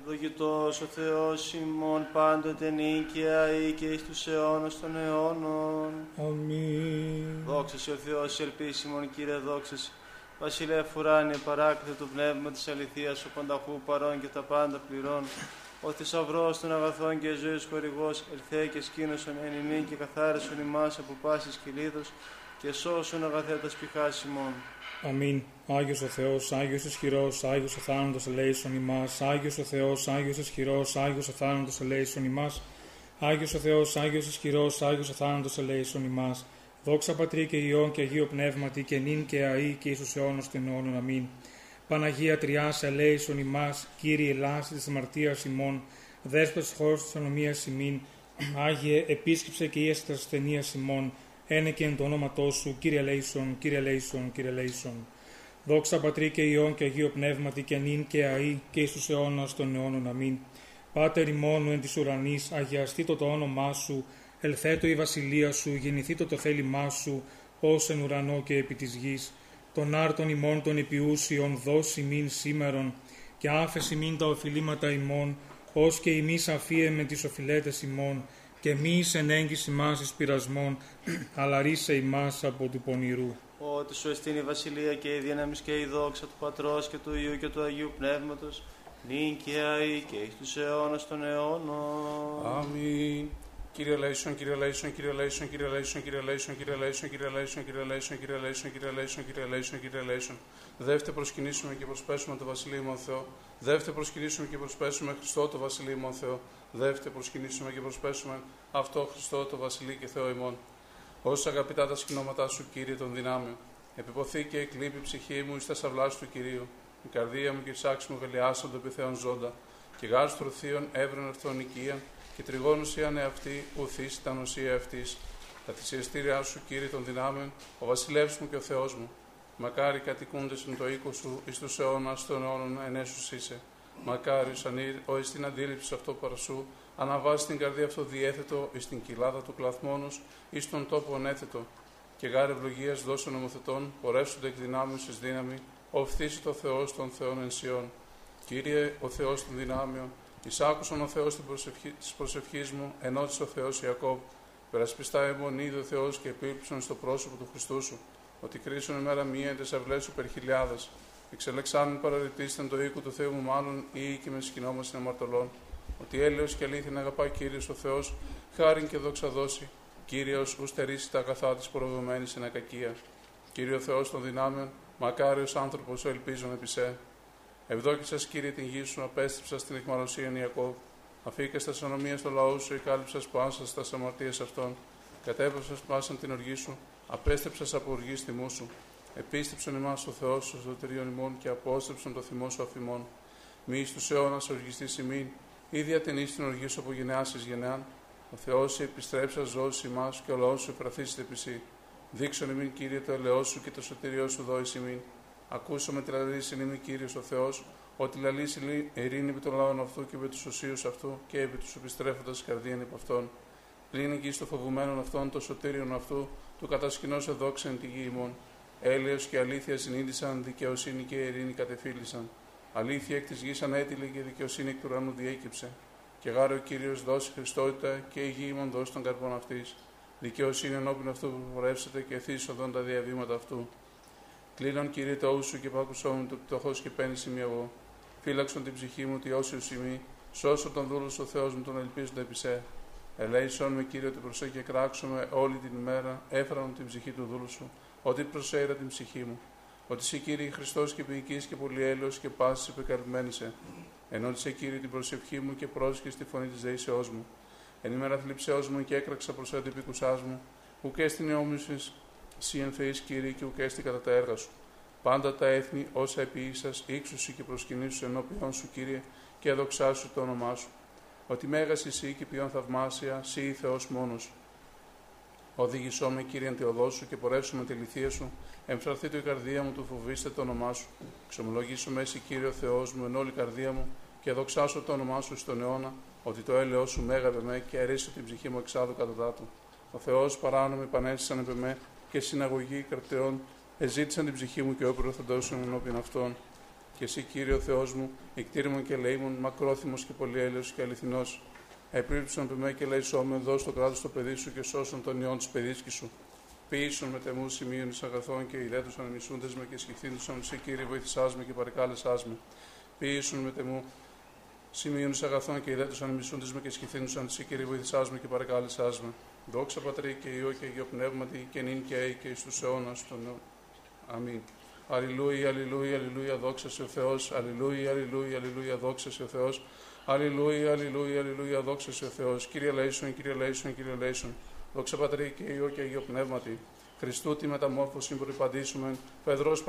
Ευλογητός ο Θεός ημών πάντοτε νίκαια ή και εις τους αιώνας των αιώνων. Αμήν. Δόξα σε ο Θεός ελπίσιμον Κύριε δόξα σε. Βασιλεύ ουράνιε παράκλητο του πνεύμα της αληθείας ο πανταχού παρών και τα πάντα πληρών. Ο θησαυρός των αγαθών και ζωής χορηγός ελθέ και σκήνωσον εν ημίν και καθάρισον ημάς από πάσης κυλίδος και σώσον αγαθέτας πηχάς ημών. Αμήν. Άγιος ο Θεός, Άγιος ισχυρός, Άγιος ο θάνατος ελέησον ημάς. Άγιος ο Θεός, Άγιος ισχυρός, Άγιος ο θάνατος ελέησον ημάς. Άγιος ο Θεός, Άγιος ισχυρός, Άγιος ο θάνατος ελέησον ημάς. Δόξα Πατρί και Υιόν και Αγίο Πνεύματι και νυν και αΐ και εις τους αιώνας των αιώνων. Αμήν. Παναγία Τριάς ελέησον ημάς, Κύριε ελάστη της αμαρτίας ημών, δέσποτες χώρος της ονομίας ημίν, Άγιε επίσκεψε και ίεσαι τα ασθενείας ημών, ένε και εν το όνόματό σου, Κύριε ελέησον, Κύριε ελέησον, Κύριε ελέησον. Δόξα Πατρί και Υιόν και Αγίο Πνεύματι και νυν και αΐ και εις τους αιώνας των αιώνων. Αμήν. Πάτερ ημώνου εν της ουρανής, αγιαστήτω το όνομά σου, ελθέτω η βασιλεία σου, γεννηθήτω το θέλημά σου, ως εν ουρανό και επί της γης. Τον άρτον ημών των επιούσιων δώσει μην σήμερον, και άφεση μην τα οφειλήματα ημών, ως και ημείς αφίε με τις οφειλέτες ημών, και μη εισενέγκης ημάς εις πειρασμόν, αλλά ρύσαι ημάς από του πονηρού. Ότι σού εστίν η βασιλεία και η δύναμη και η δόξα του Πατρός και του Υιού και του Αγίου Πνεύματος, νυν και αεί και εις τους αιώνας των αιώνων. Αμήν. Κύριε ελέησον, Κύριε ελέησον, Κύριε ελέησον, Κύριε ελέησον, Κύριε ελέησον, Κύριε ελέησον, Κύριε ελέησον, Κύριε ελέησον, Κύριε ελέησον, Κύριε ελέησον, Κύριε ελέησον, Κύριε ελέησον. Δεύτε προσκυνήσωμεν και προσπέσωμεν τω Βασιλεί ημών Θεώ. Δεύτε προσκυνήσωμεν και προσπέσωμεν Χριστώ τω Βασιλεί ημών Θεώ. Δεύτε προσκυνήσουμε και προσπέσουμε αυτό Χριστό το Βασιλείο και Θεό ημών. Όσα αγαπητά τα σκηνώματά σου, Κύριε των δυνάμεων. Επιποθεί και εκλείπει η ψυχή μου εις τα σαυλά του Κυρίου. Η καρδία μου και η σάξη μου γελιάσαν το επιθέων ζώντα. Και γάρ τρουθείων έβρεν αυτόν οικία και τριγώνους η ανεαυτή, ουθείς τα νοσία αυτή. Τα θυσιαστήριά σου, κύριε των δυνάμεων, ο βασιλεύς μου και ο Θεός μου. Μακάρι κατοικούνται στον το οίκο σου, εις τους αιώνας των αιώνων ενέσους είσαι. Μακάρι ανήρ, ο εις την αντίληψη αυτό παρασού, αναβάσει την καρδία αυτό διέθετο εις την κοιλάδα του κλαθμόνος, εις τον τόπο ανέθετο. Και γάρ ευλογίας δώσεων νομοθετών, πορεύσονται εκ δυνάμεων εις δύναμη, οφθήσει το Θεός των Θεών ενσιών. Κύριε, ο Θεός των δυνάμεων, Εισάκουσον ο Θεός την προσευχή, της προσευχής μου, ενώτησε ο Θεός Ιακώβ. Περασπιστά αιμονίδη ο Θεός και επίληψον στο πρόσωπο του Χριστού σου, ότι κρίσουν ημέρα μία τις αυλές σου περχιλιάδες. Εξελεξάνουν παραρρυπτήσαν το οίκο του Θεού μου μάλλον ή και με σκηνόμαστε αμαρτωλών. Ότι έλεος και αλήθεια να αγαπά Κύριος ο Θεός, χάριν και δόξα δώσει. Κύριος ου στερήσει τα αγαθά της προδομένης στην ακακία. Κύριο Θεός των δυνάμεων, μακάριος άνθρωπος ο ελπίζων επισέ. Ευδόκησα, κύριε, την γη σου, απέστρεψα στην εκμαρωσία Ιακώβ. Αφήκα στα σανομία στο λαό σου, εκάλυψα πάσα στα αμαρτίες αυτών. Κατέβασα πάσαν την οργή σου, απέστρεψα από οργή θυμού σου. Επίστεψαν εμάς ο Θεός σου εσωτερίων ημών και απόστρεψαν το θυμό σου αφημών. Μη εις τους αιώνας οργιστή ημίν, ήδη ατενείς την οργή σου από γενεάς εις γενεάν. Ο Θεός σε επιστρέψα ζώση ημάς και ο λαός σου εφραθήσεται επί Δείξον ημίν, κύριε, το ελαιός σου και το σωτηριό σου δόη ημίν Ακούσαμε τη λαλήση είναι κύριο ο Θεός, ότι λαλήσει ειρήνη επί των λαών αυτού και επί τους οσίους αυτού και επί τους επιστρέφοντας καρδίαν υπό αυτόν. Πλην εκεί στο φοβουμένον αυτόν, το σωτήριον αυτού, του κατασκηνώ εδόξεν τη γη ημών. Έλεος και αλήθεια συνείδησαν, δικαιοσύνη και ειρήνη κατεφίλησαν. Αλήθεια εκ της γης ανέτειλε και δικαιοσύνη εκ του ουρανού διέκυψε. Και γάρε ο κύριος δώσει Χριστότητα και η γη ημών δώσει τον καρπόν αυτής. Δικαιοσύνη ενώπιν αυτού που πορεύσετε και οδόν τα διαβήματα αυτού. Κλείνον κύριε το σου και πάκουσόν του πτωχός και παίρνει σημείο εγώ. Φύλαξον την ψυχή μου, τη όσιο σημεί, σώσω τον δούλο ο Θεός μου, τον ελπίζοντα επί σε. Ελέησον με κύριε ότι προσέχει και κράξουμε όλη την ημέρα, έφεραν την ψυχή του δούλου σου, ότι προσέειρα την ψυχή μου. Ότι σε κύριε Χριστός και ποιητή και πολυέλαιο και πάσης επεκαλυμμένη σε. Ενώ σε κύριε την προσευχή μου και πρόσχε στη φωνή της δεήσεώς μου. Εν ημέρα θλίψεώ μου και έκραξα προς επίκουσά μου, που και στην Σύ εν θεής Κύριε και ουκέστη κατά τα έργα σου. Πάντα τα έθνη όσα επίησας ύξουσι και προσκυνήσου ενώπιον σου Κύριε και εδοξάσου το όνομά σου. Ότι μέγας εσύ και ποιον θαυμάσια, σύ Θεός μόνος. Οδήγησό με Κύριε εν σου και πορεύσου με τη λυθία σου. Εμφραθεί το η καρδία μου του φοβήστε το όνομά σου. Ξομολογήσω με εσύ Κύριε ο Θεός μου εν όλη καρδία μου και δοξάσω το όνομά σου στον αιώνα, ότι το έλεό σου μέγαβε με και αρέσει την ψυχή μου εξάδου κατά του. Ο Θεός παράνομοι επανέστησαν επί και συναγωγή κρατεών εζήτησαν την ψυχή μου και όπλο θα δώσουν ενώπιον αυτών. Και εσύ, Κύριε ο Θεός μου, εκτήρημον και λέημον, μακρόθυμος και πολυέλαιος και αληθινός. Επίρρεψον με και λέει σώμεν, δώσ' το κράτος στο παιδί σου και σώσον τον ιόν της παιδίσκης σου. Ποιήσουν με τεμούς σημείων εις αγαθών και ηλέτους ανεμισούντες με και σχηθήντουσαν σε Κύριε βοήθησάς με και παρεκάλεσάς με. Ποιήσουν με τεμούς σημείων εις αγαθών και ηλέτους ανεμισούντες με και σχηθήντουσαν σε Κύριε βοήθησάς με και παρεκάλεσάς με. Δόξα Πατρί και Υιό και Υιό Πνεύματι και νυν και αί και εις τους αιώνας των αιώνων. Αμήν. Αλληλούια, αλληλούια, αλληλούια, δόξα σε ο Θεός. Αλληλούια, αλληλούια, αλληλούια, δόξα σε ο Θεός. Αλληλούια, αλληλούια, αλληλούια, δόξα σε ο Θεός. Κύριε Λέησον, Κύριε Λέησον, Κύριε Λέησον. Δόξα Πατρί και Υιό και Υιό Πνεύματι. Χριστού τη μεταμόρφωση προπαντήσουμε, Πεδρός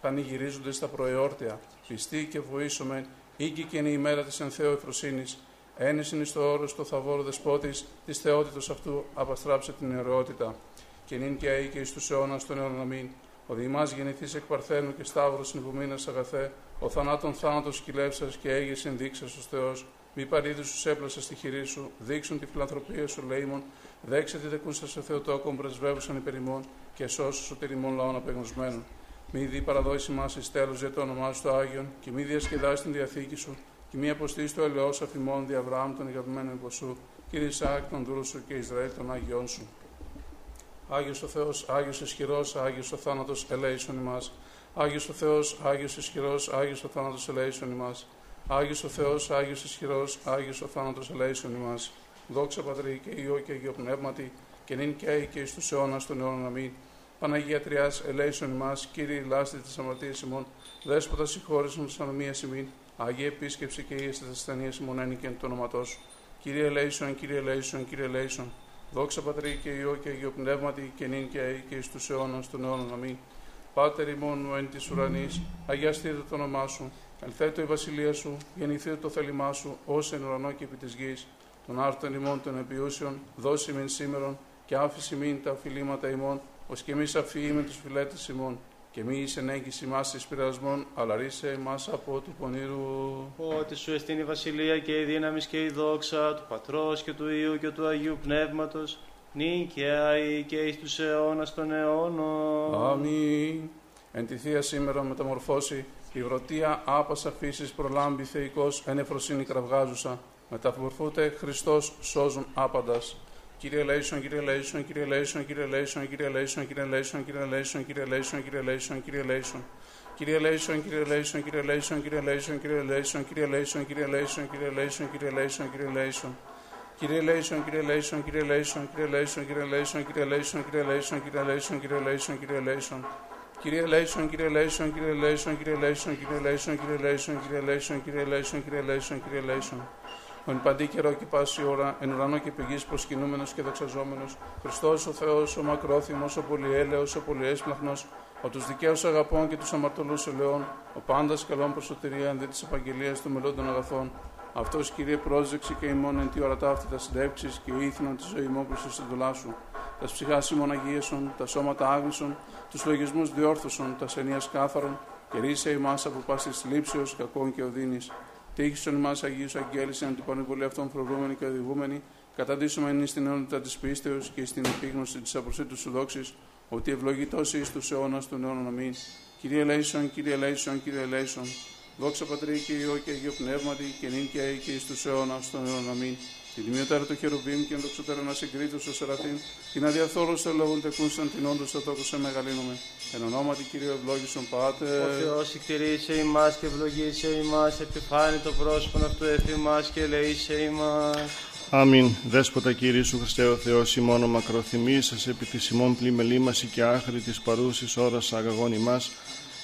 πανηγυρίζονται στα προεόρτια. Πιστοί και βοήσουμε, οίκη και είναι η ημέρα της εν Θεό Εφροσύνης. Ένεση στο όρος το θαβόρο δεσπότης, της θεότητος αυτού απαστράψε την αιρεότητα. Και νυν και αεί και εις τους αιώνας των αιώνων αμήν. Ο Δημά γεννηθή εκ Παρθένου και Σταύρος συνυπομήνα αγαθέ, ο θανάτων θάνατος κυλεύσα και έγε ενδείξα ω Θεός. Μη παρήδου σου έπλασε στη χειρή σου, δείξουν τη φιλανθρωπία σου, λέιμον, δέξε τη δεκούσα σε Θεοτόκον πρεσβεύουσαν υπερημών και σώσου σου τερημών λαών απεγνωσμένων. Μη δι παραδόση μας εις τέλος για το όνομά σου το Άγιον, και μη διασκεδάσεις την διαθήκη σου, και μη αποστείς το ελαιό αφημών δι Αβραάμ τον αγαπημένο υποσού, κύριε Ισάκ τον δούλου σου και Ισραήλ των Άγιών σου. Άγιος ο Θεός, Άγιος ισχυρός, Άγιος ο θάνατος ελέησον ημάς. Άγιος ο Θεός, Άγιος ισχυρός, Άγιος ο θάνατος ελέησον ημάς. Άγιος ο Θεός, Άγιος ισχυρός, Άγιος ο θάνατος ελέησον ημάς. Δόξα Πατρί και Υιό και Υιό Πνεύματι, και νυν και αεί και εις τους αιώνας των αιώνων αμήν. Παναγία Τριάς, ελέησον ημάς, Κύριε λάστη της αμαρτίας ημών, Δέσποτα συγχώρησον της ανομίας ημών, Άγιε επίσκεψη και ίεστη της ασθενείας ημών ένικεν το όνοματό σου. Κύριε ελέησον, Κύριε ελέησον, Κύριε ελέησον. Δόξα Πατρί και Υιό και Υιό Πνεύματι και νυν και αεί και εις τους αιώνας των αιώνων αμήν. Πάτερ ημών εν της ουρανής, αγιαστείτε το όνομά σου, ελθέτω η βασιλεία σου, γεννηθείτε το θέλημά σου, ως εν ουρανό και επί της γης. Των άρτων ημών των επιούσεων, δώσει μην σήμερον και άφηση μην τα οφειλήματα ημών, ως και εμείς αφιεί με τους φιλέτες ημών. Και μη εισενέγκης ημάς εις πειρασμόν, αλλά ρύσαι ημάς από του πονηρού. Ότι σου εστίν η βασιλεία και η δύναμη και η δόξα του Πατρός και του Υιού και του Αγίου Πνεύματος, νυν και αεί και εις τους αιώνας των αιώνων. Αμήν. Εν τη Θεία σήμερα μεταμορφώσει, η βροτεία άπασα φύσις προλάμπει θεϊκώς, εν ευφροσύνη κραυγάζουσα. Μεταμορφούται Χριστός σώζων άπαντας. Κύριε ελέησον, Κύριε ελέησον, Κύριε ελέησον, Κύριε ελέησον, Κύριε ελέησον, Κύριε ελέησον, Κύριε ελέησον, Κύριε ελέησον, Κύριε ελέησον, Κύριε ελέησον. Κύριε Λέισον, Κύριε Λέισον, Κύριε Λέισον, Κύριε Λέισον, Κύριε Λέισον, Κύριε Λέισον, Κύριε Λέισον, Κύριε Λέισον, Κύριε Λέισον, Κύριε Λέισον. Κύριε Λέισον, Κύριε Λέισον, Κύριε Λέισον, Κύριε Λέισον, Κύριε Λέισον, Κύριε Λέισον, Κύριε Λέισον, Κύριε Λέισον, Κύριε Λέισον, Κύριε Λέισον. Κύριε Λέισον, Κύριε Λέισον, Κύριε Λέισον, Κύριε Λέισον, Κύριε Λέισον, Κύριε Λέισον, Κύριε Λέισον, Κύριε Λέισον, Κύριε Λέισον, Κύριε Λέισον. Εν παντή καιρό και πάση ώρα, εν ουρανό και πηγής προσκυνούμενος και δοξαζόμενος, Χριστός ο Θεός, ο μακρόθυμος, ο πολυέλεος, ο πολυέσπλαχνος, ο τους δικαίους αγαπών και τους αμαρτωλούς ελαιών, ο πάντας καλών προσωτηρία αντί της επαγγελίας του μελών των αγαθών, αυτός Κύριε πρόσδεξη και ημών εν τη ώρα ταύτη τα συντεύξεις και ήθινον τη ζωή μου προ τη δουλά σου. Τα ψυχά ημών αγίεσον, τα σώματα άγνησον, τους λογισμούς διόρθωσον, τα σενία κάθαρον, και ρίσε ημάς από πάσης λήψεως, κακών και οδύνης. Τύχησον ημάς Αγίους Αγγέλισεν του πανεπολή αυτών φροντούμενοι και οδηγούμενοι, καταντήσουμε εν στην αιώντα της πίστεως και στην επίγνωση της απροσίτου σου δόξης, ότι ευλογητός εις τους αιώνας του νέων αμήν. Κύριε Λέισον, Κύριε Λέισον, Κύριε Λέισον, δόξα Πατρί και Υιό και Αγίο Πνεύματι και νυν και αεί και εις τους αιώνας των αιώνων αμήν. Την τιμιωτέρα του χερουβίμ και ενδοξωτέρα να συγκρίτω στο Σεραφείμ, την αδιαθόρω σε λόγων τεκούσαν την όντως το τόκο σε μεγαλύνουμε. Εν ονόματι Κύριε ευλόγησον Πάτε. Ο Θεός εκτηρήσε ημάς και ευλογήσε ημάς, επιφάνει το πρόσωπο αυτού εφημάς και ελεήσε ημάς. Αμήν. Δέσποτα Κύριε Σου Χριστέ ο Θεός ημών ο μακροθυμής σας επί της ημών πλημελήμαση και άχρη της παρούσης ώρας αγαγών ημάς,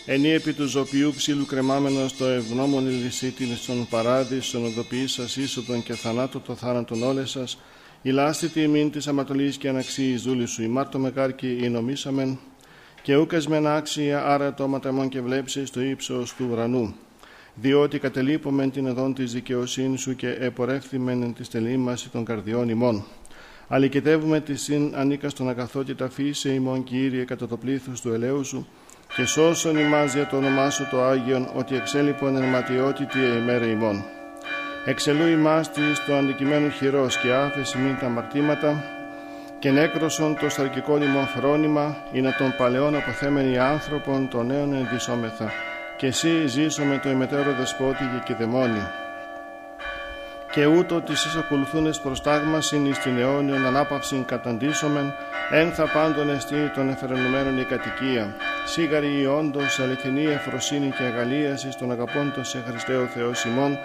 Ενή επί του ζωπιού ψήλου κρεμάμενο το ευγνώμων ηλυσίτην στον παράδεισον οδοποιή σας είσοδον και θανάτου το θάνατον όλες σας, η λάστη τιμήν της αματολής και αναξίη δούλη σου, η μάρτο μεγάρκη η νομίσαμεν, και ούκες μεν άξια άρα το ματεμόν και βλέψεις στο ύψος του ουρανού. Διότι κατελείπομεν την εδόν της δικαιοσύνη σου και επορεύθυμεν εν της τελήμαση των καρδιών ημών. Αλικητεύουμε τη συν ανήκα στον αγαθότητα φύσε ημών Κύριε κατά το πλήθος του ελαίου σου, και σώσον ημάς για το όνομά σου το Άγιον, ότι εξέλιπον εν ματιότητη ημέρα ημών. Εξελού ημάς της το αντικειμένο χειρός και άφεση μην τα αμαρτήματα, και νέκρωσον το σταρκικό ημών φρόνημα, ή να των παλαιών αποθέμενοι άνθρωπων των νέων ενδυσόμεθα, και εσύ ζήσω με το ημετέρω δεσπότη και δαιμόνι. Και ούτω τη εις ακολουθούνες προστάγμασιν εις την αιώνιον ανάπαυσιν καταντήσομεν, εν θα πάντων εστί των εφερενουμένων η κατοικία. Σίγαρη η όντως αληθινή εφροσύνη και αγαλίαση των αγαπώντων σε Χριστέο Θεό ημών,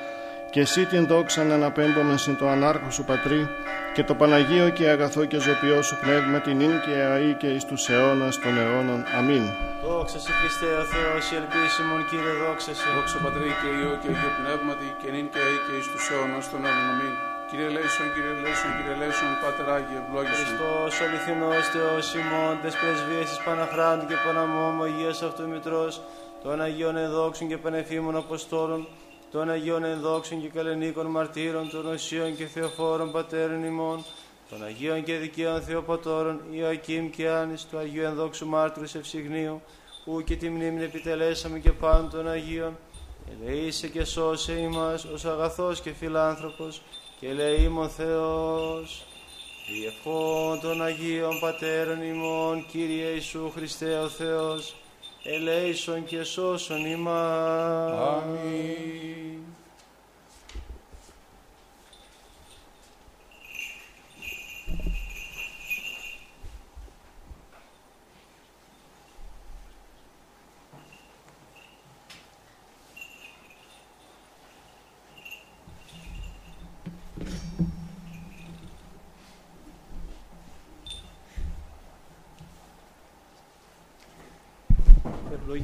και εσύ την δόξα να αναπέμπουμε συν το ανάρχο σου πατρί και το Παναγίο και αγαθό και ζωπιό σου πνεύμα την ίν και αή και εις τους αιώνας των αιώνων. Αμήν. Δόξα σε Χριστέ ο Θεός, η ελπίσιμον Κύριε δόξα σε. Δόξα Πατρί και Υιό και Υιό Πνεύματι και νυν και αή και εις τους αιώνας των αιώνων. Αμήν. Κύριε Λέησον, Κύριε Λέησον, Κύριε Λέησον, Πάτερ Άγιε, ευλόγησον. Χριστός ο αληθινός Θεός ημών, τες πρεσβείες της Παναχράντου και Παναμόμου Αγίας Αυτού Μητρός, των Αγίων Εδόξων και Πανεφήμων Αποστόλων, των Αγίων Ενδόξων και Καλενίκων Μαρτύρων, των Οσίων και Θεοφόρων Πατέρων ημών, των Αγίων και Δικαίων Θεοπατώρων, Ιωακήμ και Άνης, του Αγίου Ενδόξου Μάρτυρου Ευσυγνίου, ου και τη μνήμη επιτελέσαμε και πάντων των Αγίων, ελεήσε και σώσε ημάς ως αγαθός και φιλάνθρωπος, και ελεήμων Θεός. Διευχών των Αγίων Πατέρων ημών, Κύριε Ιησού Χριστέ ο Θεός, ελέησον και σώσον ημάς. Αμήν.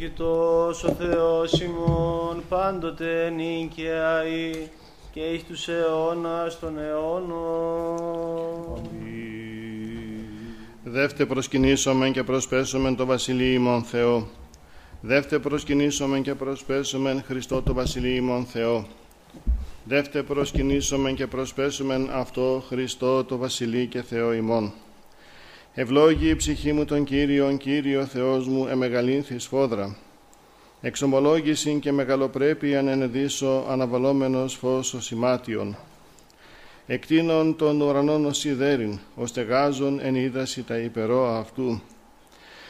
Ευλογητός ο Θεός ημών, πάντοτε νίκαιαη και εις τους αιώνας των αιώνων. Δεύτε προσκυνήσομεν και προσπέσομεν το Βασιλείο ημών Θεό. Δεύτε προσκυνήσομεν και προσπέσομεν Χριστό το Βασιλείο ημών Θεό. Δεύτε προσκυνήσομεν και προσπέσομεν αυτό Χριστό το Βασιλείο και Θεό ημών. Ευλόγη η ψυχή μου τον Κύριον, Κύριο Θεός μου, εμεγαλύνθης σφόδρα. Εξομολόγηση και μεγαλοπρέπεια ενεδίσω αναβαλόμενος φως ο σημάτιον. Εκτείνων των ουρανών ως σιδέριν, ως τεγάζων εν είδαση τα υπερό αυτού.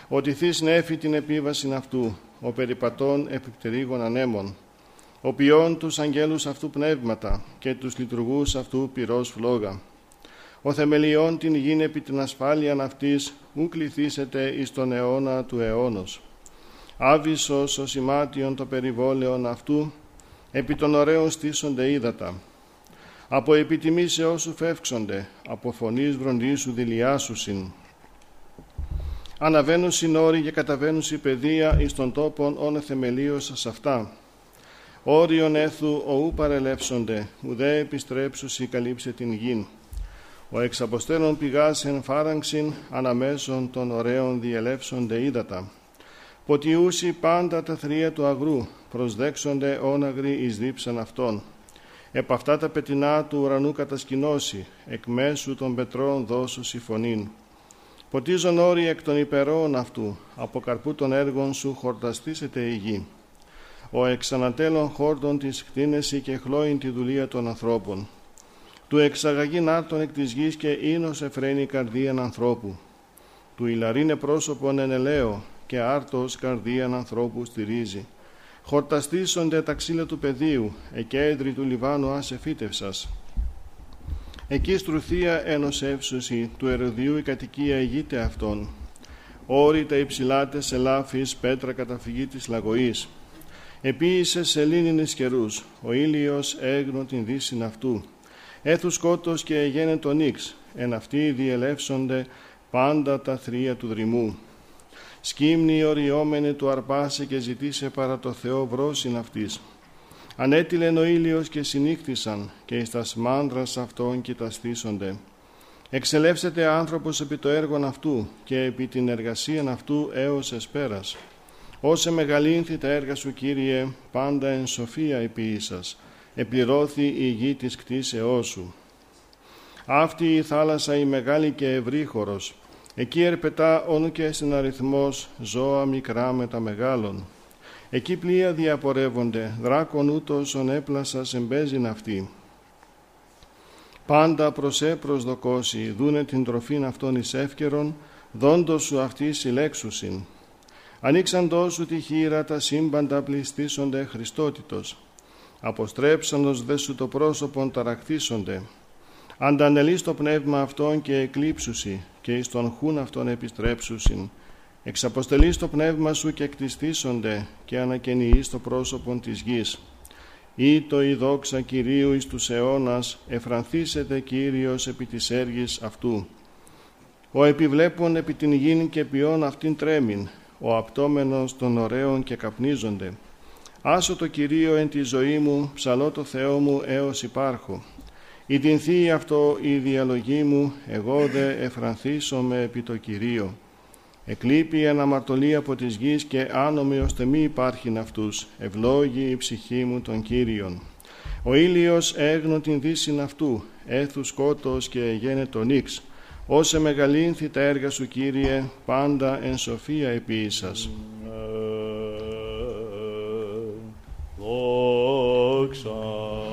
Ότι θείς νέφη την επίβαση αυτού, ο περιπατών επιπτερίγων ανέμων. Ο ποιόν τους αγγέλους αυτού πνεύματα και τους λειτουργούς αυτού πυρός φλόγα ο θεμελιών την γην επί την ασφάλειαν αυτής, ου κληθήσετε εις τον αιώνα του αιώνος. Άβυσος ο σημάτιον το περιβόλαιον αυτού, επί των ωραίων στήσονται ύδατα. Από επιτιμήσεώς σου φεύξονται, από φωνής βροντίσου δηλιάσουσιν. Αναβαίνουν συνόροι και καταβαίνουν η παιδεία εις των τόπων όν θεμελίως σ' αυτά. Όριον έθου οού παρελεύσονται, ουδέ επιστρέψουσι καλύψε την γην. Ο εξ αποστέλων πηγάς εν φάραγξιν αναμέσων των ωραίων διελεύσονται ύδατα. Ποτιούσι πάντα τα θρία του αγρού, προσδέξονται όναγροι εις δίψαν αυτών. Επ' αυτά τα πετεινά του ουρανού κατασκηνώσει, εκ μέσου των πετρών δώσου φωνήν. Ποτίζον όροι εκ των υπερών αυτού, από καρπού των έργων σου χορταστήσετε η γη. Ο εξανατέλων χόρτων της κτίνεση και χλώην τη δουλεία των ανθρώπων του εξαγαγήν άρτων εκ της γης και ίνος εφραίνει καρδίαν ανθρώπου. Του ηλαρίνε πρόσωπον ενελαίο και άρτος καρδίαν ανθρώπου στηρίζει. Χορταστήσονται τα ξύλα του πεδίου, εκέντρι του Λιβάνου άσε φύτευσας. Εκεί στρουθία ένος εύσωση, του ερωδίου η κατοικία ηγείται αυτών. Όρη τα υψηλάτες ελάφης, πέτρα καταφυγή της λαγωής. Επίησε σε λίνινες καιρούς, ο ήλιος έγνω την δύση αυτού έθου σκότος και γένε τον ίξ, εν αυτοί διελεύσονται πάντα τα θρία του δρυμού. Σκύμνη οριόμενη του αρπάσε και ζητήσε παρά το Θεό βρόσιν αυτής. Ανέτειλεν ο ήλιος και συνήχθησαν και εις τας μάνδρας αυτών κοιταστήσονται. Εξελεύσεται άνθρωπος επί το έργον αυτού και επί την εργασίαν αυτού έως εσπέρας. Όσε μεγαλύνθη τα έργα σου, Κύριε, πάντα εν σοφία επίησας επληρώθη η γη της κτίσεώς σου. Αυτή η θάλασσα η μεγάλη και ευρύχωρος, εκεί ερπετά όνου και συναριθμός ζώα μικρά με τα μεγάλων. Εκεί πλοία διαπορεύονται, δράκον ούτως ον έπλασα εμπέζειν αυτή. Πάντα προσέ προσδοκώσει, δούνε την τροφήν αυτών εις εύκαιρον, δόντος σου αυτή συλλέξουσιν. Ανοίξαν τόσου τη χείρα τα σύμπαντα πληστήσονται Χριστότητος. Αποστρέψανος δε σου το πρόσωπον ταρακτήσονται. Αντανελείς το πνεύμα αυτόν και εκλείψουσι και εις τον χούν αυτόν επιστρέψουσιν. Εξαποστελείς το πνεύμα σου και εκτιστήσονται και ανακαινιείς το πρόσωπον της γης. Ή το η δόξα Κυρίου εις τους αιώνας εφρανθήσεται Κύριος επί της έργης αυτού. Ο επιβλέπων επί την γην και ποιόν αυτήν τρέμην, ο απτόμενος των ωραίων και καπνίζονται. Άσο το Κυρίο εν τη ζωή μου, ψαλώ το Θεό μου έως υπάρχω. Η την αυτό η διαλογή μου, εγώ δε εφρανθήσομαι επί το Κυρίο. Εκλείπει η αναμαρτωλή από της γης και άνομοι ώστε μη υπάρχειν αυτούς. Ευλόγη η ψυχή μου των Κύριων. Ο ήλιος έγνω την δύσιν αυτού, έθους σκότος και τον νύξ. Όσε μεγαλύνθη τα έργα σου Κύριε, πάντα εν σοφία Yorkshire. Uh,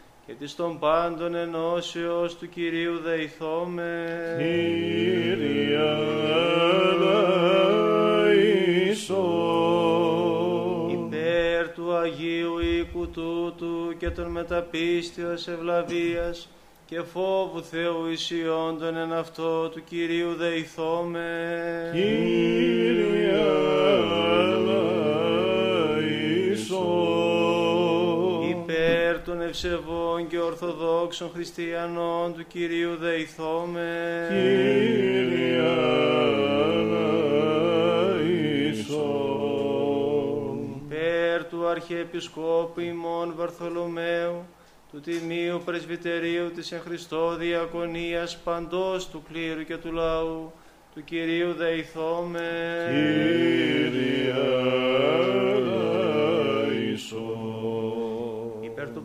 και της των πάντων ενώσεως του Κυρίου δεηθώμε. Κύριε Υπέρ του Αγίου οίκου τούτου και των μεταπίστεως ευλαβίας και φόβου Θεού ισιόντων εν αυτό του Κυρίου δεηθώμε. Κύριε ευσεβών και ορθοδόξων χριστιανών του Κυρίου Δεϊθώμε. Κύριε Περ του Αρχιεπισκόπου ημών Βαρθολομαίου, του Τιμίου Πρεσβυτερίου της εν Χριστώ Διακονίας παντός του κλήρου και του λαού, του Κυρίου δεηθώμε. Κύριε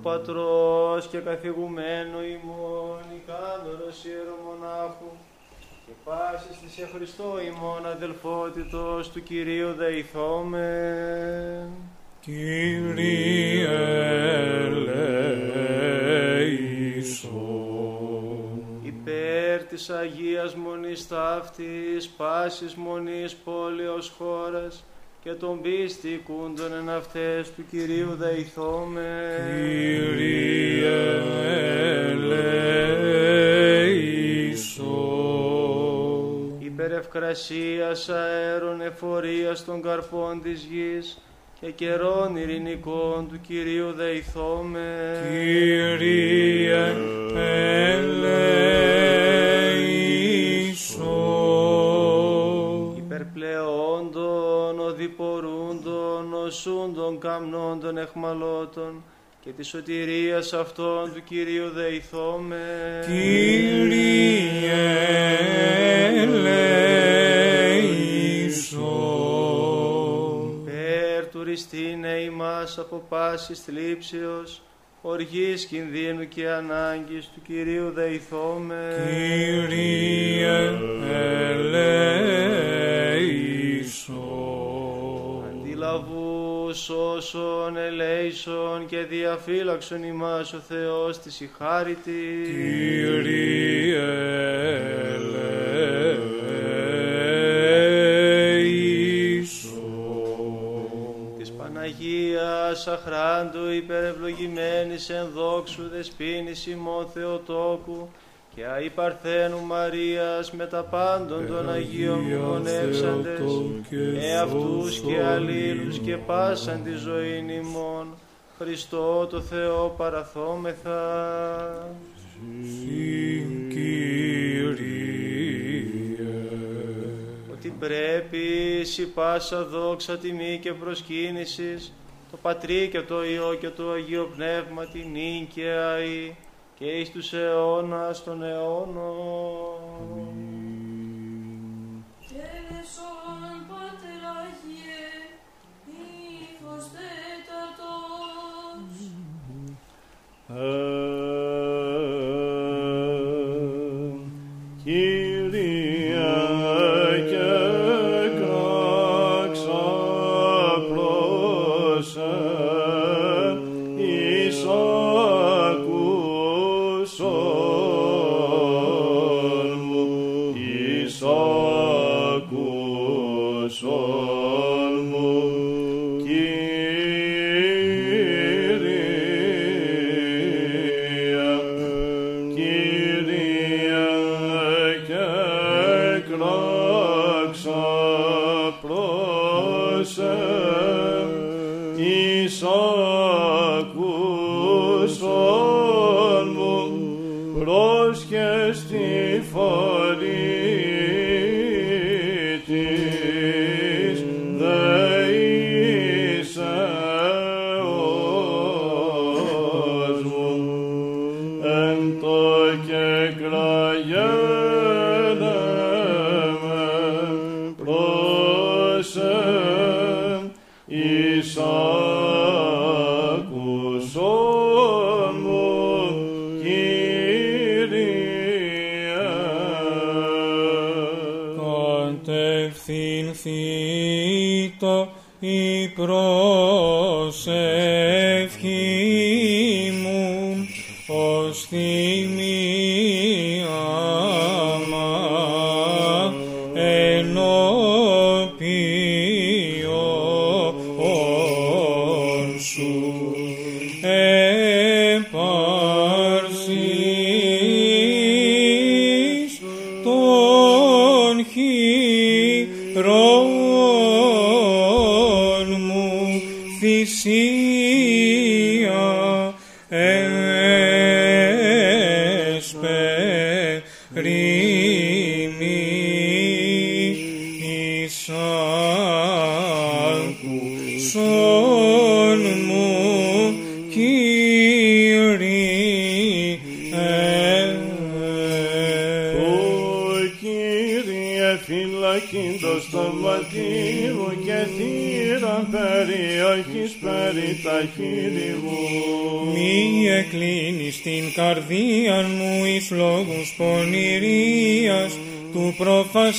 Πατρός και καθηγουμένου ημών ικάνωρος ιερομονάχου και πάσης της σε Χριστώ ημών αδελφότητος του Κυρίου δεηθώμε. Κύριε ελέησον. Υπέρ της Αγίας Μονής Ταύτης, πάσης Μονής πόλεως χώρας και των πίστη κούντων εν αυτές του Κυρίου δεηθώμε. Κύριε ελέησον. Υπέρ ευκρασίας αέρων εφορίας των καρπών της γης και καιρών ειρηνικών του Κυρίου δεηθώμε. Κύριε ελέησον. Υπερπλεόντων, οδηπορούντων, οσούντων, καμνόντων, εχμαλώτων και της σωτηρίας αυτών του Κυρίου δεηθώμε. Κύριε ελέησον. Περ τουριστήνε ημάς από πάσης θλίψεως, οργής κινδύνου και ανάγκης του Κυρίου δεηθώμε. Κύριε ελέησον. Αντιλαβούς όσων ελέησον και διαφύλαξον ημάς ο Θεός της η χάριτη. Κύριε ελέησον. της Παναγίας αχράντου υπερευλογημένης εν δόξου δεσπίνης ημών Θεοτόκου και αη Παρθένου Μαρίας με τα πάντων των Αγίων μνημονεύσαντες εαυτούς και αλλήλους και πάσαν τη ζωήν ημών Χριστό το Θεό παραθόμεθα. Συν Κύριε. ότι πρέπει σι πάσα δόξα τιμή και προσκύνησης το Πατρί και το Υιό και το Αγίο Πνεύμα την νυν και αΐ και εις τους αιώνας των αιώνων. Ελεσόν Κύριε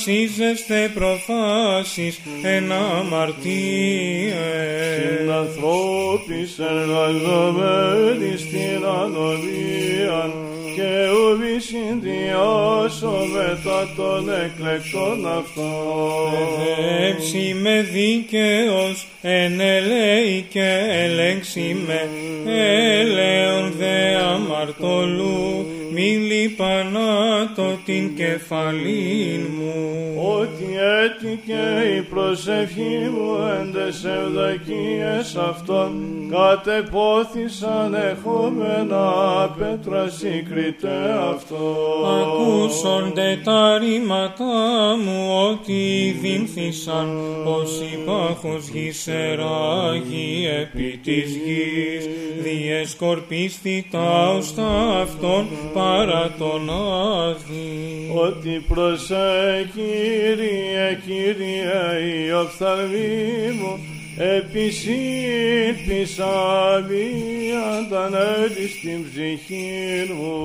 προφασίζεστε προφάσεις εν αμαρτίες. Συνανθρώπης εργαζομένοι στην ανομία και ουβη συνδυάσω μετά των εκλεκτών αυτών. Παιδεύσει με δίκαιος, εν ελέη και ελέγξει με, έλεον δε αμαρτωλού, μη λιπανάτω την κεφαλήν εν τες ευδοκίες αυτών κατεπόθησαν εχόμενα πέτρα συγκριτέ αυτό. Ακούσονται τα ρήματά μου ότι δίνθησαν ως υπάρχος γης εράγη επί της γης διεσκορπίστη τα ωστά αυτών παρά τον άδει. Ότι προσέ Κύριε, Κύριε η οφθαλμή μου επισύρπησα μία αντανέλη στην ψυχή μου.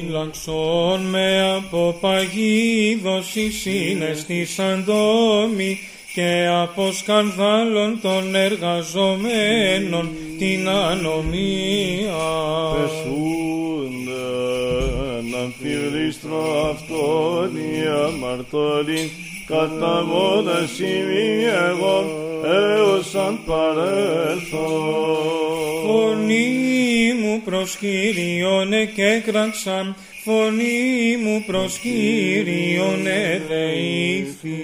Φύλαξον με από παγίδωση σύνεστη αντόμη και από σκανδάλων των εργαζομένων την ανομία. Πεσούνται να πυρίστρο αυτόν η αμαρτωλή κατά μόνα σημεία εγώ έως αν παρέλθω. Φωνή μου προς Κύριον εκέκραξαν, φωνή μου προς Κύριον εδεήθη.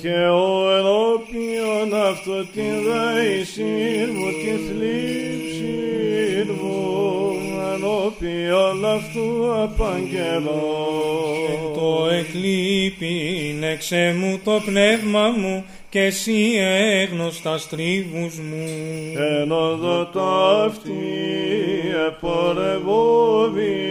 Και ο ενώπιον αυτό την δέησή μου, τη θλίψη μου, ενώπιον αυτού απαγγελώ. Το εκλείπειν εξέ μου το πνεύμα μου και εσύ έγνωστα στρίβους μου. Εν οδό ταύτη επορευόβην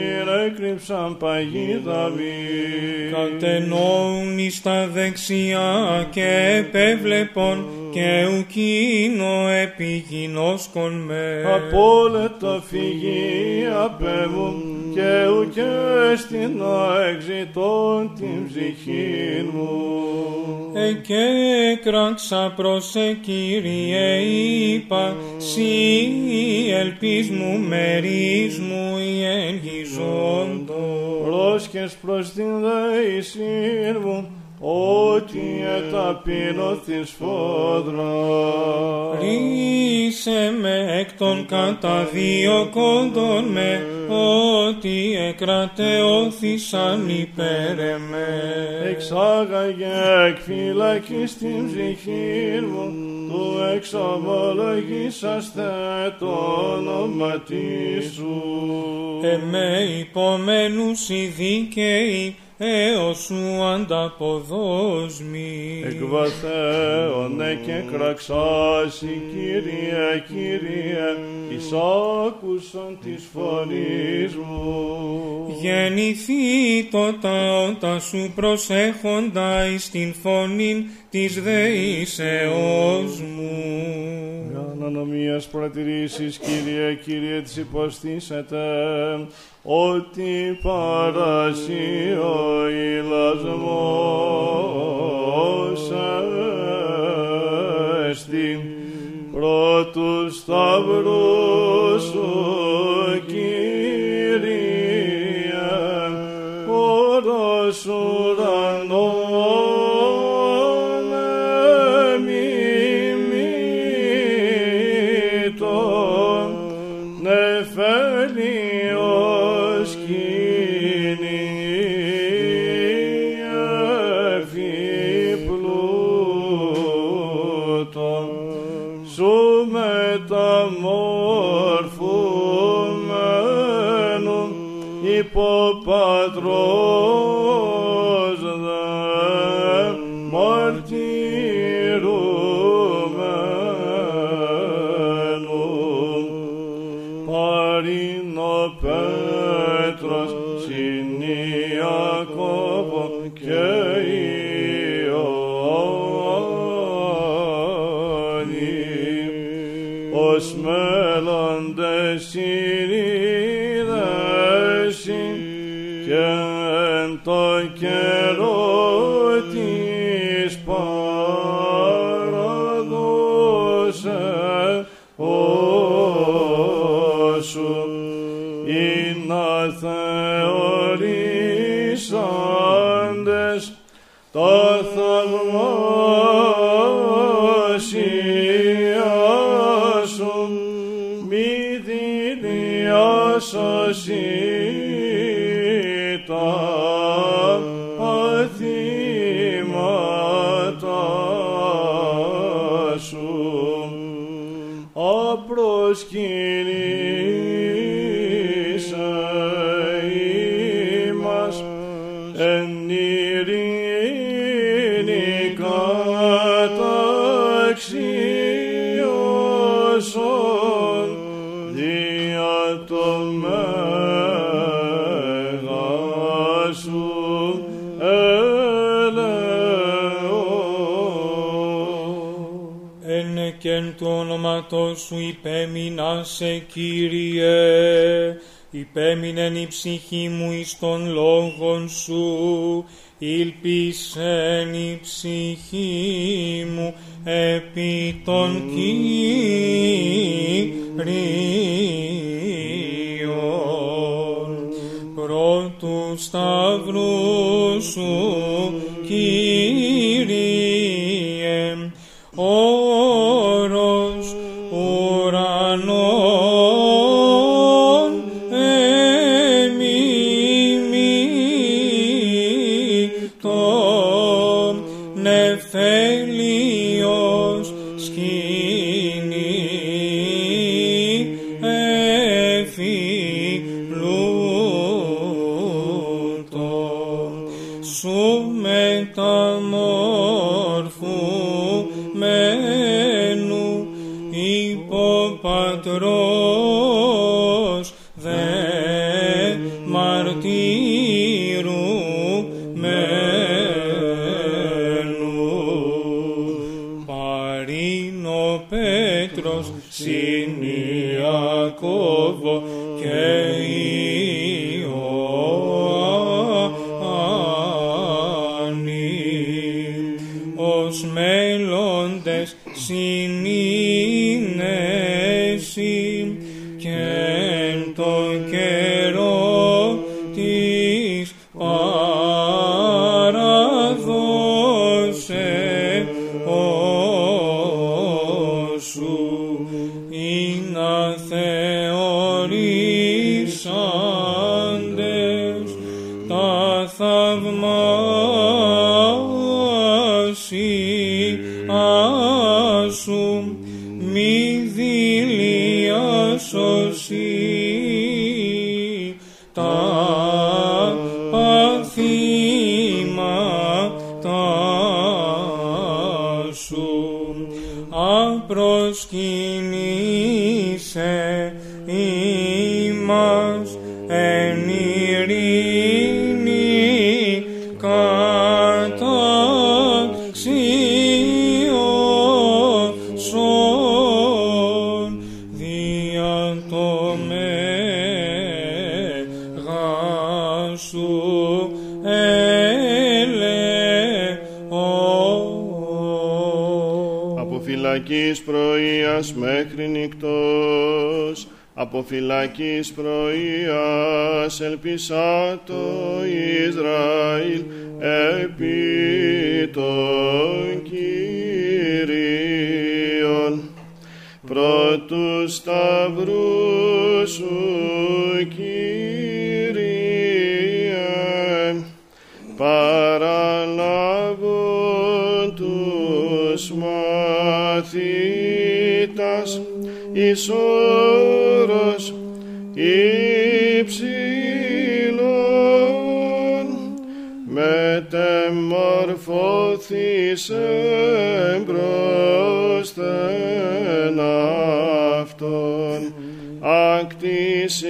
έκρυψαν παγίδα μη. Κατενόουν εις τα δεξιά και επέβλεπον και ουκίνο επιγινώσκον με. Απόλετο φυγή απέβουν και ουκέ στην εξητών την ψυχή μου. Εκέκραξα προς ε, Κύριε είπα, σύ ελπίς μου μερίς μου η εγγυζόντο. Πρόσχες προς την δέησή μου, ότι εταπείνω τη σφόδρα. Ρίσε με εκ των καταδίωκόντων με, ότι εκρατεώθησαν υπέρ εμέ. Εξάγαγε εκ φυλακή στην ψυχή μου, του εξομολογήσαστε το όνομα της σου. Εμέ υπομένους οι δίκαιοι, έως σου ανταποδόσμοι. Εκβαθέωνε και κραξάσι, Κύριε, Κύριε, εις άκουσον της φωνής μου. Γεννηθεί το τα σου προσέχοντα εις την φωνήν της δεήσεώς μου. Ανανομίας παρατηρήσεις, Κύριε, Κύριε, της υποστήσετε, ότι παρασύ ο ηλασμός εστι πρώτου σταυρού σου, Κύριε, όρος ουρανών σου υπέμεινασε Κύριε, υπέμεινεν η ψυχή μου εις των λόγων σου, ήλπι από φυλακής πρωίας ελπισά το Ισραήλ. Υψηλός, Ισόρος, Υψηλόν, μετεμορφώθησε μπρος θεν Αυτόν, ακτής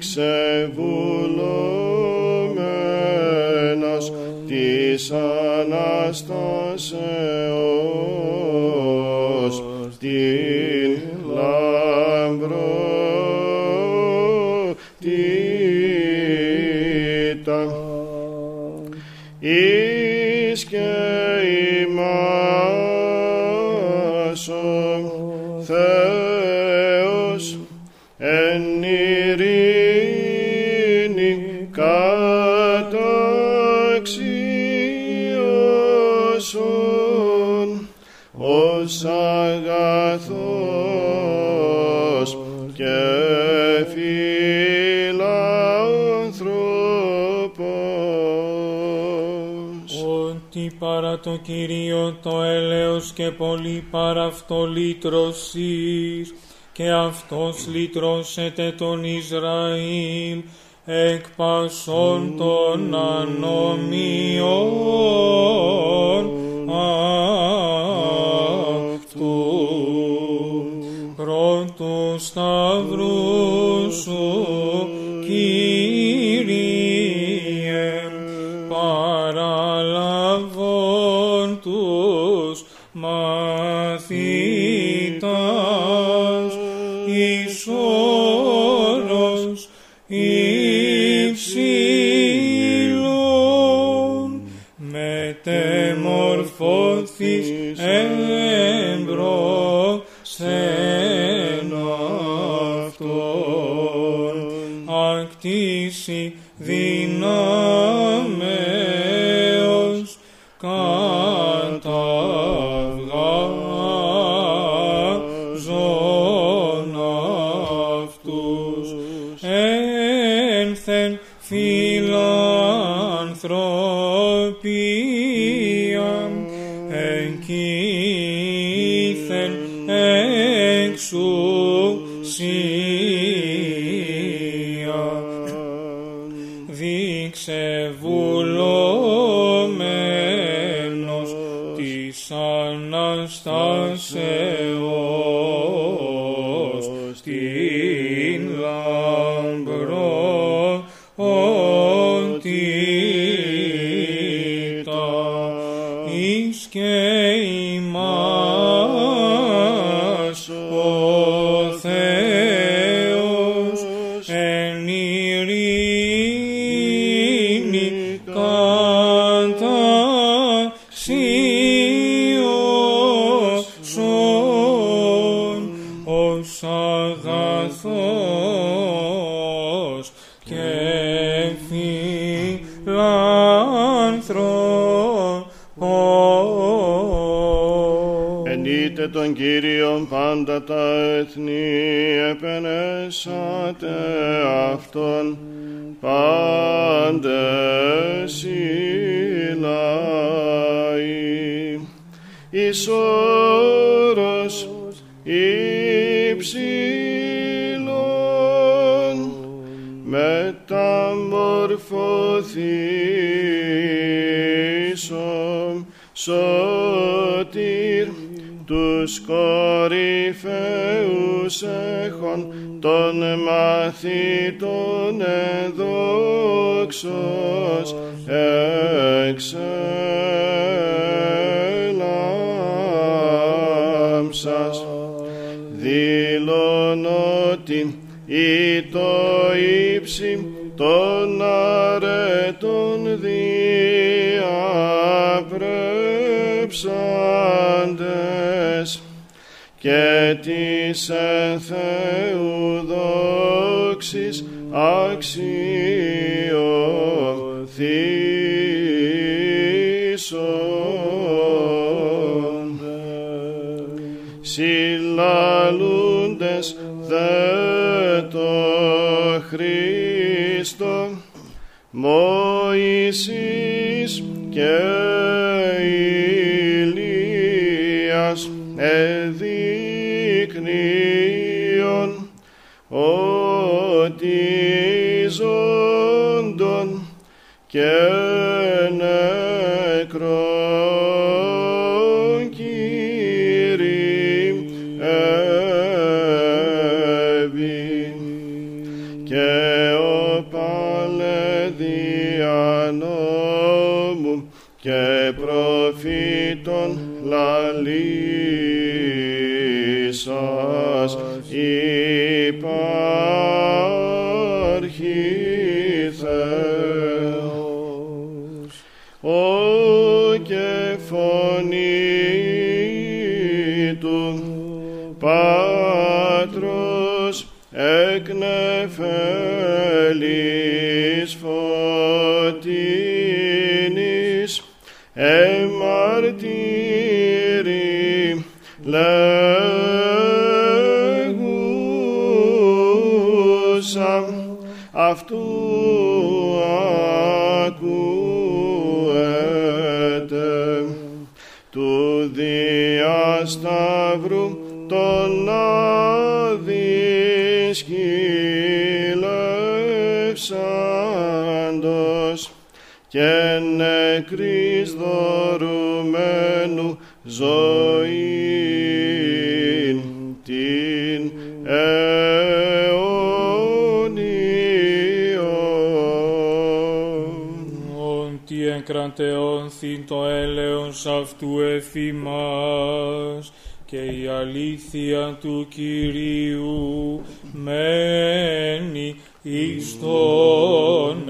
ξεβουλωμένας της Αναστάσεως. το έλεος και πολύ παρά αυτό λύτρωσης, και αυτός λύτρωσεται τον Ισραήλ, εκ πασών των ανομιών αυτού. Πρώτου σταυρού σου, Κύριε, τους κορυφαίους έχων Χριστό, Μωυσής και Ηλίας εδείκνυον ότι ζώντων και τον λαλίσας υπάς. σταύρου τον αδυσκύλευσαντος και νεκρής δωρουμένου ζωήν την αιώνιον. ότι εγκραντεόν θυν το αυτού εφημάς και η αλήθεια του Κυρίου μένει εις τον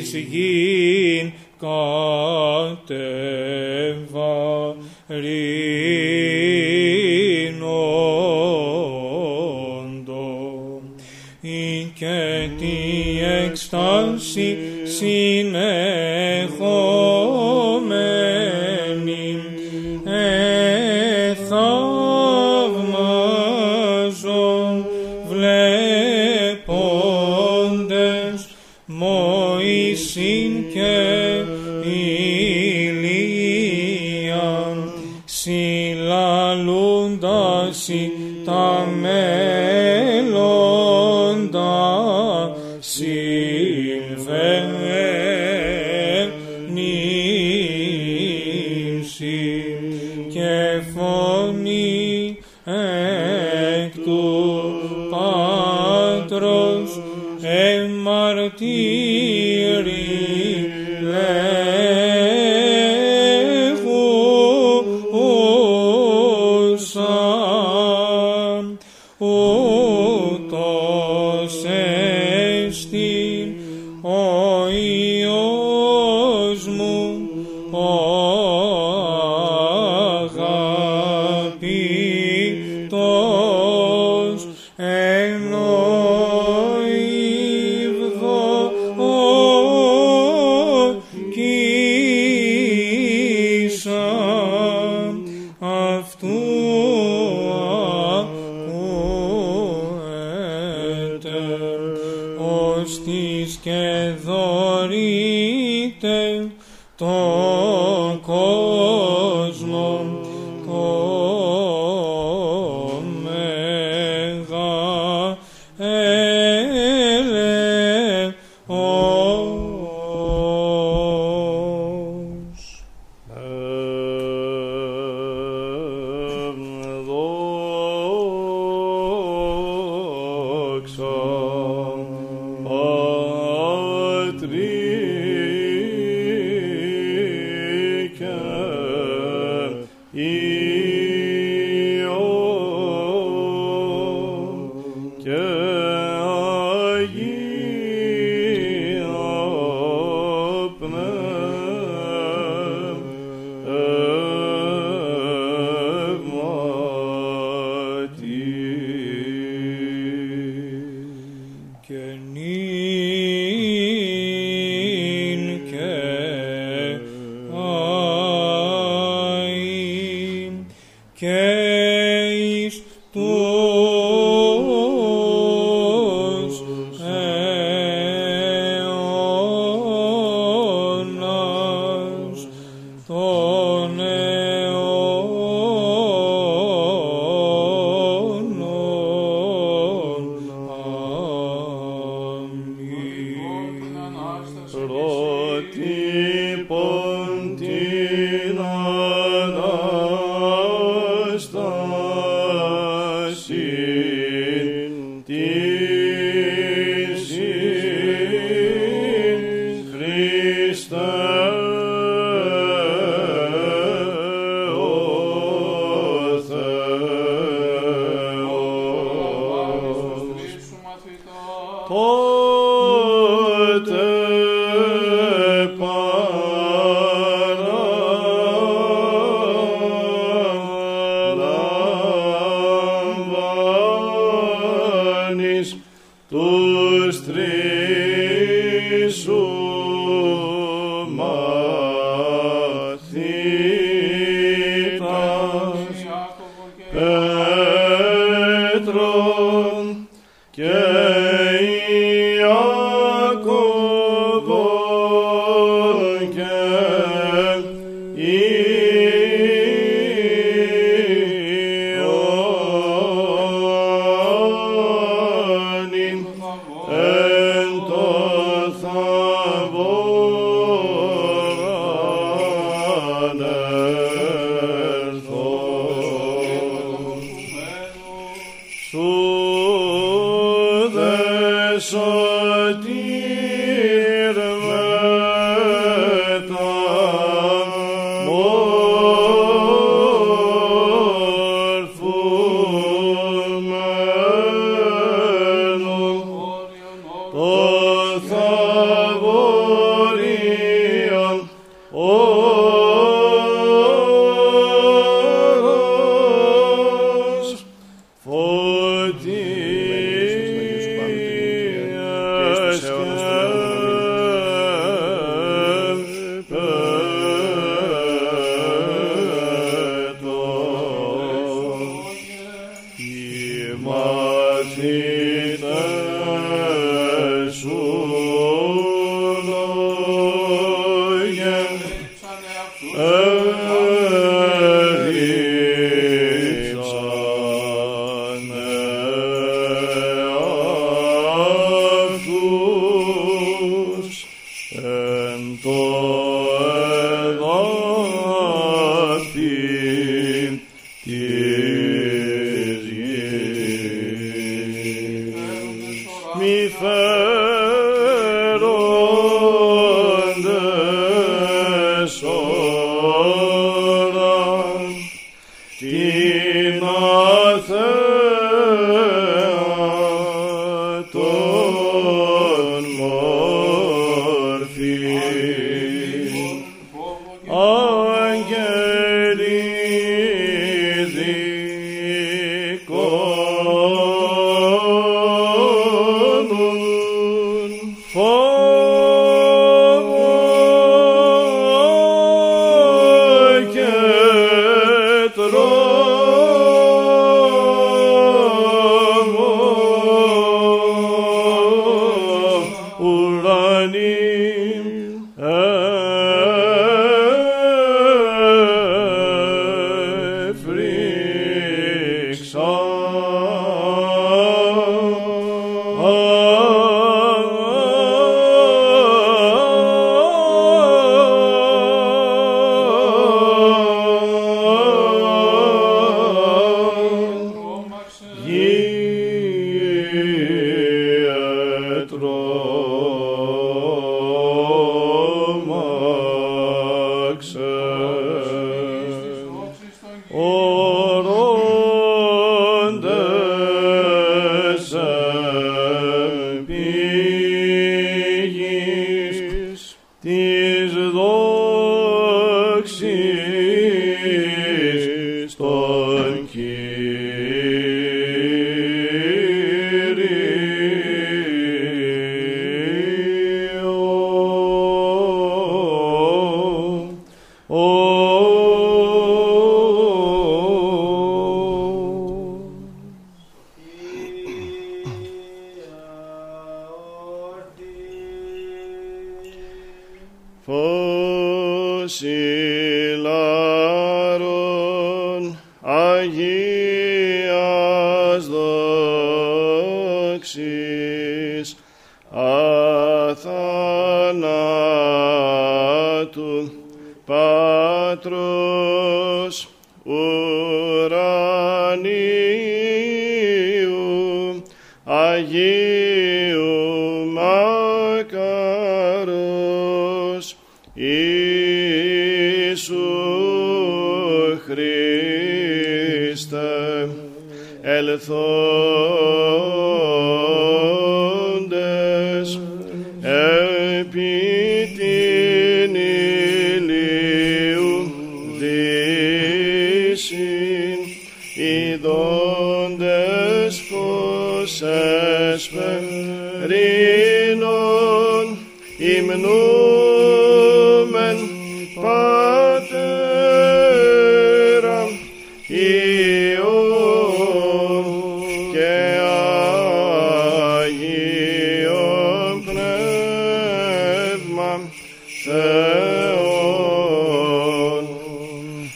It's a year. Christos.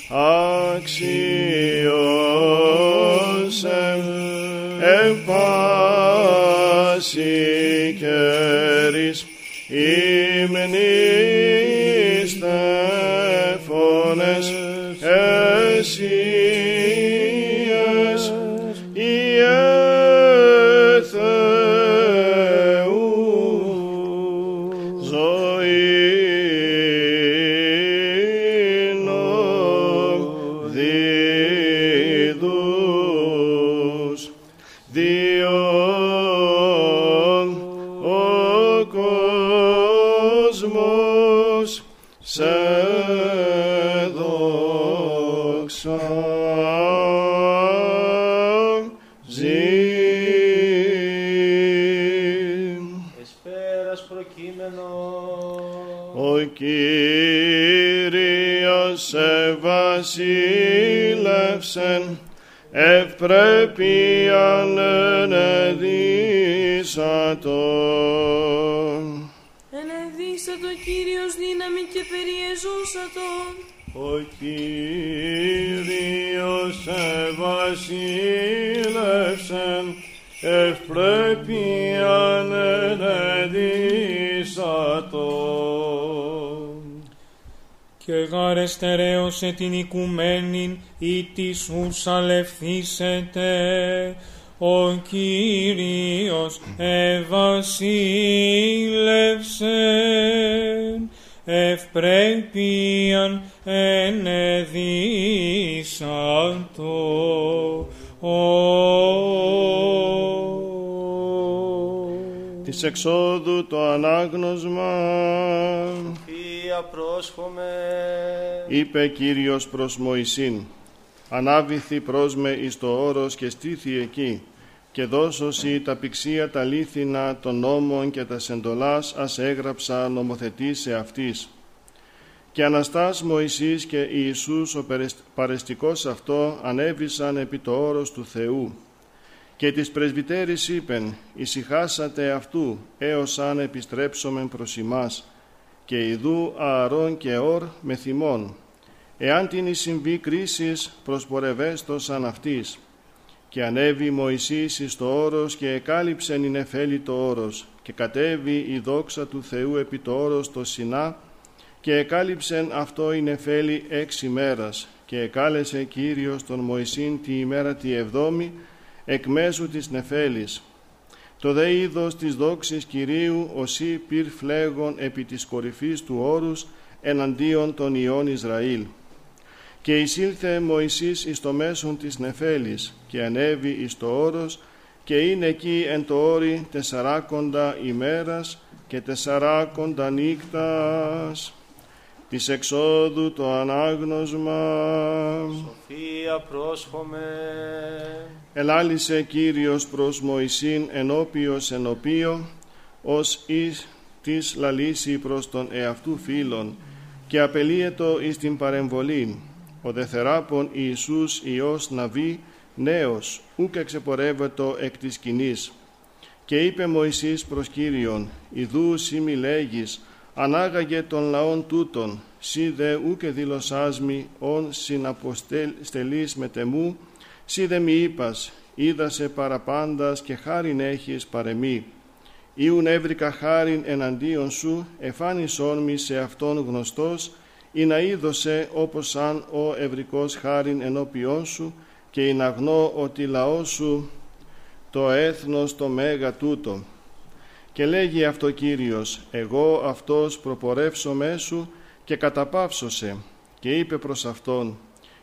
αξιός ευπρέπειαν ενεδίσατον. Ενεδύσατο Κύριος δύναμη και περιεζούσατον. Ο Κύριος ευασίλευσεν ευπρέπειαν και γάρε στερέωσε την οικουμένην ή της ους αλευθύσετε, ο Κύριος ευασίλευσε, ευπρέπειαν ενεδίσαντο. Της εξόδου το ανάγνωσμα Θεία πρόσχομαι. είπε Κύριος προς Μωυσήν «Ανάβηθη προς με εις το όρος και στήθη εκεί και δώσωσι τα πηξία τα λίθινα των νόμων και τας σεντολάς ας έγραψα νομοθετήσε αυτής». Και Αναστάς Μωυσής και Ιησούς ο περεσ- παρεστικός αυτό ανέβησαν επί το όρος του Θεού. Και της πρεσβυτέρης είπεν «Ησυχάσατε αυτού έως αν επιστρέψομεν προς ημάς» και ιδού Ααρών και Ορ με θυμών. Εάν την εις συμβεί κρίσης προσπορευέστοσαν αυτής. Και ανέβη Μωυσής εις το όρος και εκάλυψεν η νεφέλη το όρος και κατέβη η δόξα του Θεού επί το όρος το Σινά και εκάλυψεν αυτό η νεφέλη έξι μέρας και εκάλεσε Κύριος τον Μωυσήν τη ημέρα τη εβδόμη εκ μέσου της νεφέλης το δε είδος της δόξης Κυρίου οσί πυρ φλέγον επί της κορυφής του όρους εναντίον των ιών Ισραήλ. Και εισήλθε Μωυσής εις το μέσον της νεφέλης και ανέβη εις το όρος και είναι εκεί εν το όρι τεσσαράκοντα ημέρας και τεσσαράκοντα νύκτας. Της εξόδου το ανάγνωσμα Σοφία πρόσχομαι. Ελάλησε Κύριος προς Μωυσήν ενώπιος ενωπίο, ως εις της λαλήσει προς τον εαυτού φίλων, και απελίετο εις την παρεμβολήν. Ο δεθεράπων Ιησούς Υιός Ναβί, νέος, ούκ εξεπορεύετο εκ της σκηνής. Και είπε Μωυσής προς Κύριον, «Ιδού σύ μη λέγεις, ανάγαγε των λαών τούτων, σύ δε ούκε δηλωσάς μη, ον συναποστελείς με τεμού, σύ δε μη είπας, είδασε παραπάντας και χάριν έχεις παρεμή. Ήουν έβρικα χάριν εναντίον σου, εφάνισόν μη σε αυτόν γνωστός, ή να είδωσε όπως αν ο ευρικός χάριν ενώπιόν σου, και ειν αγνώ ότι λαός σου το έθνος το μέγα τούτο. Και λέγει αυτό Κύριος, εγώ αυτός προπορεύσω μέσου και καταπαύσωσε. Και είπε προς αυτόν,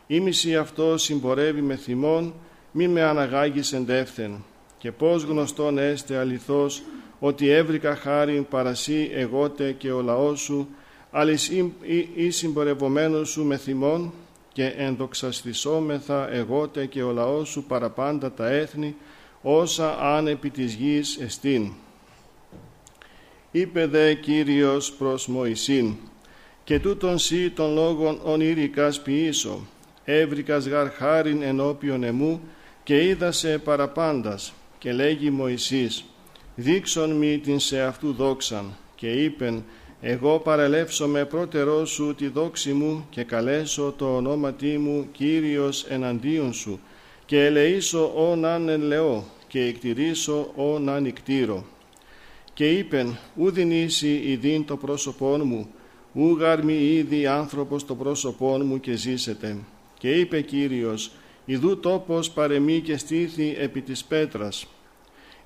ήμιση αυτό συμπορεύει με θυμόν, μη με αναγάγεις εντεύθεν. Και πώς γνωστόν έστε αληθώς, ότι έβρικα χάριν παρασύ εγώτε και ο λαός σου, αλης ή, ή συμπορευομένος σου με θυμόν, και ενδοξαστησόμεθα εγώτε και ο λαός σου παραπάντα τα έθνη, όσα αν επί της γης εστίν. Είπε δε Κύριος προς Μωυσήν, και τούτον σύ των λόγων ονειρικάς ποιήσω, έβρικας γαρ χάριν ενώπιον εμού και είδασε παραπάντας και λέγει Μωυσής δείξον μη την σε αυτού δόξαν και είπεν εγώ παρελεύσω πρώτερό σου τη δόξη μου και καλέσω το ονόματί μου Κύριος εναντίον σου και ελεήσω όν αν ελεώ και εκτηρήσω όν αν εκτήρω. Και είπεν ουδιν isi ειδήν το πρόσωπόν μου ούγαρ μη ήδη άνθρωπος το πρόσωπόν μου και ζήσετε. Και είπε Κύριος Ιδού τόπος παρεμή και στήθη επί της πέτρας.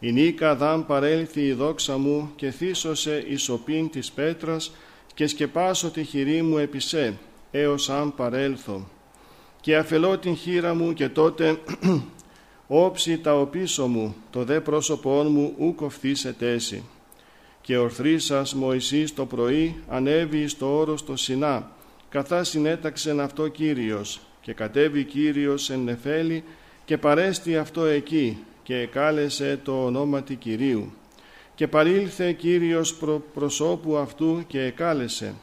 Η νίκα δάμ παρέλθει η δόξα μου και θύσωσε η σοπήν της πέτρας και σκεπάσω τη χειρή μου επί σε, έως αν παρέλθω. Και αφελώ την χείρα μου και τότε όψη τα οπίσω μου, το δε πρόσωπόν μου ου κοφθήσε τέση. Και ορθρίσας Μωυσής το πρωί ανέβη στο όρος το Σινά, καθά συνέταξεν αυτό Κύριος και κατέβη Κύριος εν νεφέλη και παρέστη αυτό εκεί και εκάλεσε το ονόματι Κυρίου. Και παρήλθε Κύριος προ προσώπου αυτού και εκάλεσε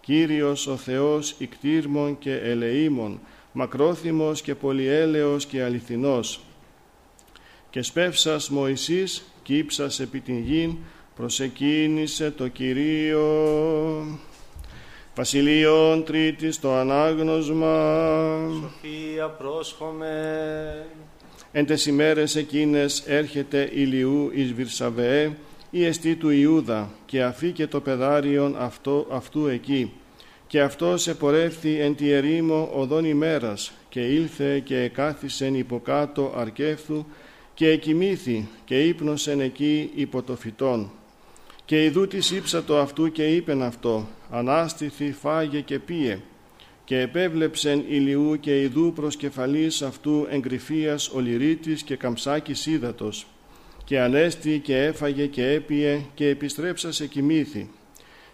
Κύριος ο Θεός ικτήρμων και ελεήμων, μακρόθυμος και πολυέλεος και αληθινός. Και σπεύσας Μωυσής, κύψας επί την γην, προσεκίνησε το Κυρίο. Βασιλείων Τρίτης το ανάγνωσμα. Σοφία πρόσχομαι. Εν τες ημέρες εκείνες έρχεται ηλιού εις Βυρσαβεέ, η εστί του Ιούδα, και αφήκε το πεδάριον αυτό, αυτού εκεί. Και αυτός επορεύθη εν τη ερήμο οδόν ημέρας, και ήλθε και εκάθισεν υποκάτω αρκεύθου, και εκοιμήθη και ύπνοσεν εκεί υπό το φυτόν. Και ιδού της ύψατο αυτού και είπεν αυτό, ανάστηθη φάγε και πίε, και επέβλεψεν ηλιού και ιδού προς κεφαλής αυτού εγκριφίας ολυρίτης και καμψάκης ύδατος, και ανέστη και έφαγε και έπιε και επιστρέψασε κοιμήθη.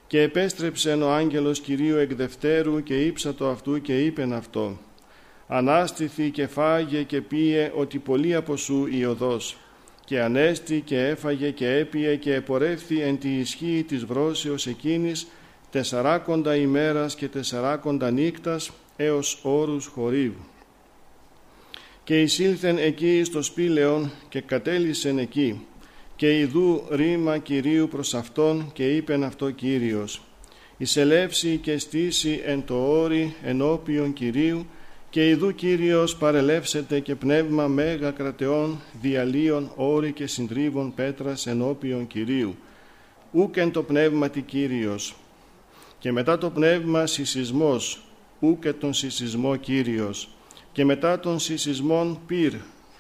Και επέστρεψεν ο άγγελος Κυρίου εκ δευτέρου και ύψατο αυτού και είπεν αυτό, ανάστηθη και φάγε και πίε ότι πολύ από σου η οδός και ανέστη και έφαγε και έπιε και επορεύθη εν τη ισχύ της βρόσεως εκείνης τεσσαράκοντα ημέρας και τεσσαράκοντα νύκτας έως όρους χορύβου. Και εισήλθεν εκεί στο σπήλαιον και κατέλησεν εκεί και ιδού ρήμα Κυρίου προς Αυτόν και είπεν αυτό Κύριος «Εισελεύσει και στήσει εν το όρι ενώπιον Κυρίου και ιδού Κύριος παρελεύσεται και πνεύμα μέγα κρατεών διαλύων όρη και συντρίβων πέτρας ενώπιον Κυρίου. Ούκεν το πνεύμα τη Κύριος. Και μετά το πνεύμα συσισμός, ούκε τον συσισμό Κύριος. Και μετά τον συσισμόν πυρ,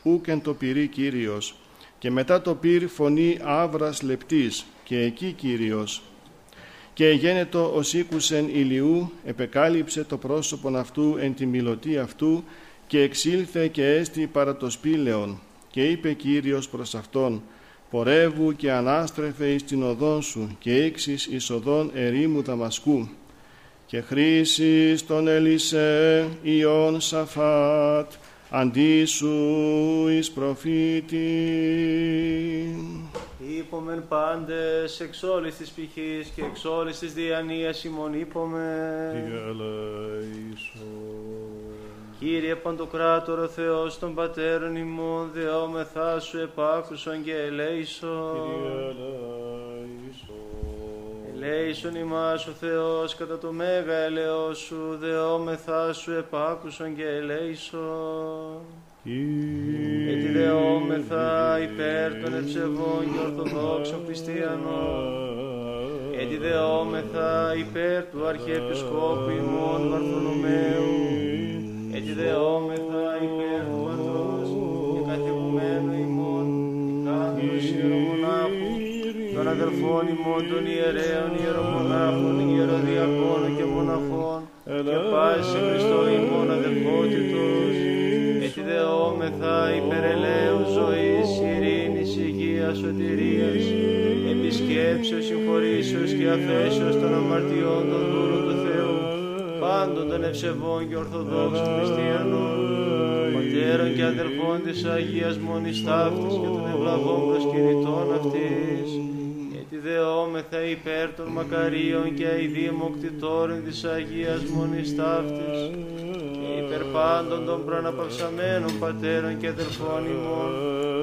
ούκεν το πυρί Κύριος. Και μετά το πυρ φωνή άβρας λεπτής, και εκεί Κύριος και γένετο ως ήκουσεν ηλιού, επεκάλυψε το πρόσωπον αυτού εν τη μιλωτή αυτού και εξήλθε και έστη παρά το σπήλαιον. Και είπε Κύριος προς αυτόν, πορεύου και ανάστρεφε εις την οδόν σου και ήξεις εις οδόν ερήμου Δαμασκού. Και χρήσεις τον Ελισέ Ιών Σαφάτ, αντί σου εις προφήτη. Είπομεν πάντες εξ όλης της πηχής και εξ όλης της διανοίας ημών είπομεν. Κύριε Παντοκράτορο Θεός των Πατέρων ημών, δεόμεθά σου επάκουσον και ελέησον. Ελέησον ημάς ο Θεός κατά το μέγα ελαιό σου, δεόμεθά σου επάκουσον και ελέησον. Έτσι δεόμεθα υπέρ των ευσεβών και ορθοδόξων χριστιανών. Έτσι δεόμεθα υπέρ του Αρχιεπισκόπου ημών Βαρθολομαίου. Έτσι δεόμεθα υπέρ του πατρός και καθηγουμένου ημών Κάθρος Ιερομονάχου των αδερφών ημών των ιερέων ιερομονάχων, ιεροδιακόνων και μοναχών και πάση σε Χριστό ημών αδερφότητος έτσι δεόμεθα υπερελαίου ζωής, ειρήνης, υγείας, σωτηρίας, επισκέψεως, συγχωρήσεως και αφέσεως των αμαρτιών των δούλων του Θεού, πάντων των ευσεβών και ορθοδόξων χριστιανών, πατέρων και αδελφών της Αγίας Μονής Ταύτης και των ευλαβών προσκυνητών αυτής, γιατί δεόμεθα υπέρ των μακαρίων και αηδήμοκτητόρων της Αγίας Μονής Ταύτης, και υπέρ πάντων των προαναπαυσαμένων πατέρων και αδελφών ημών,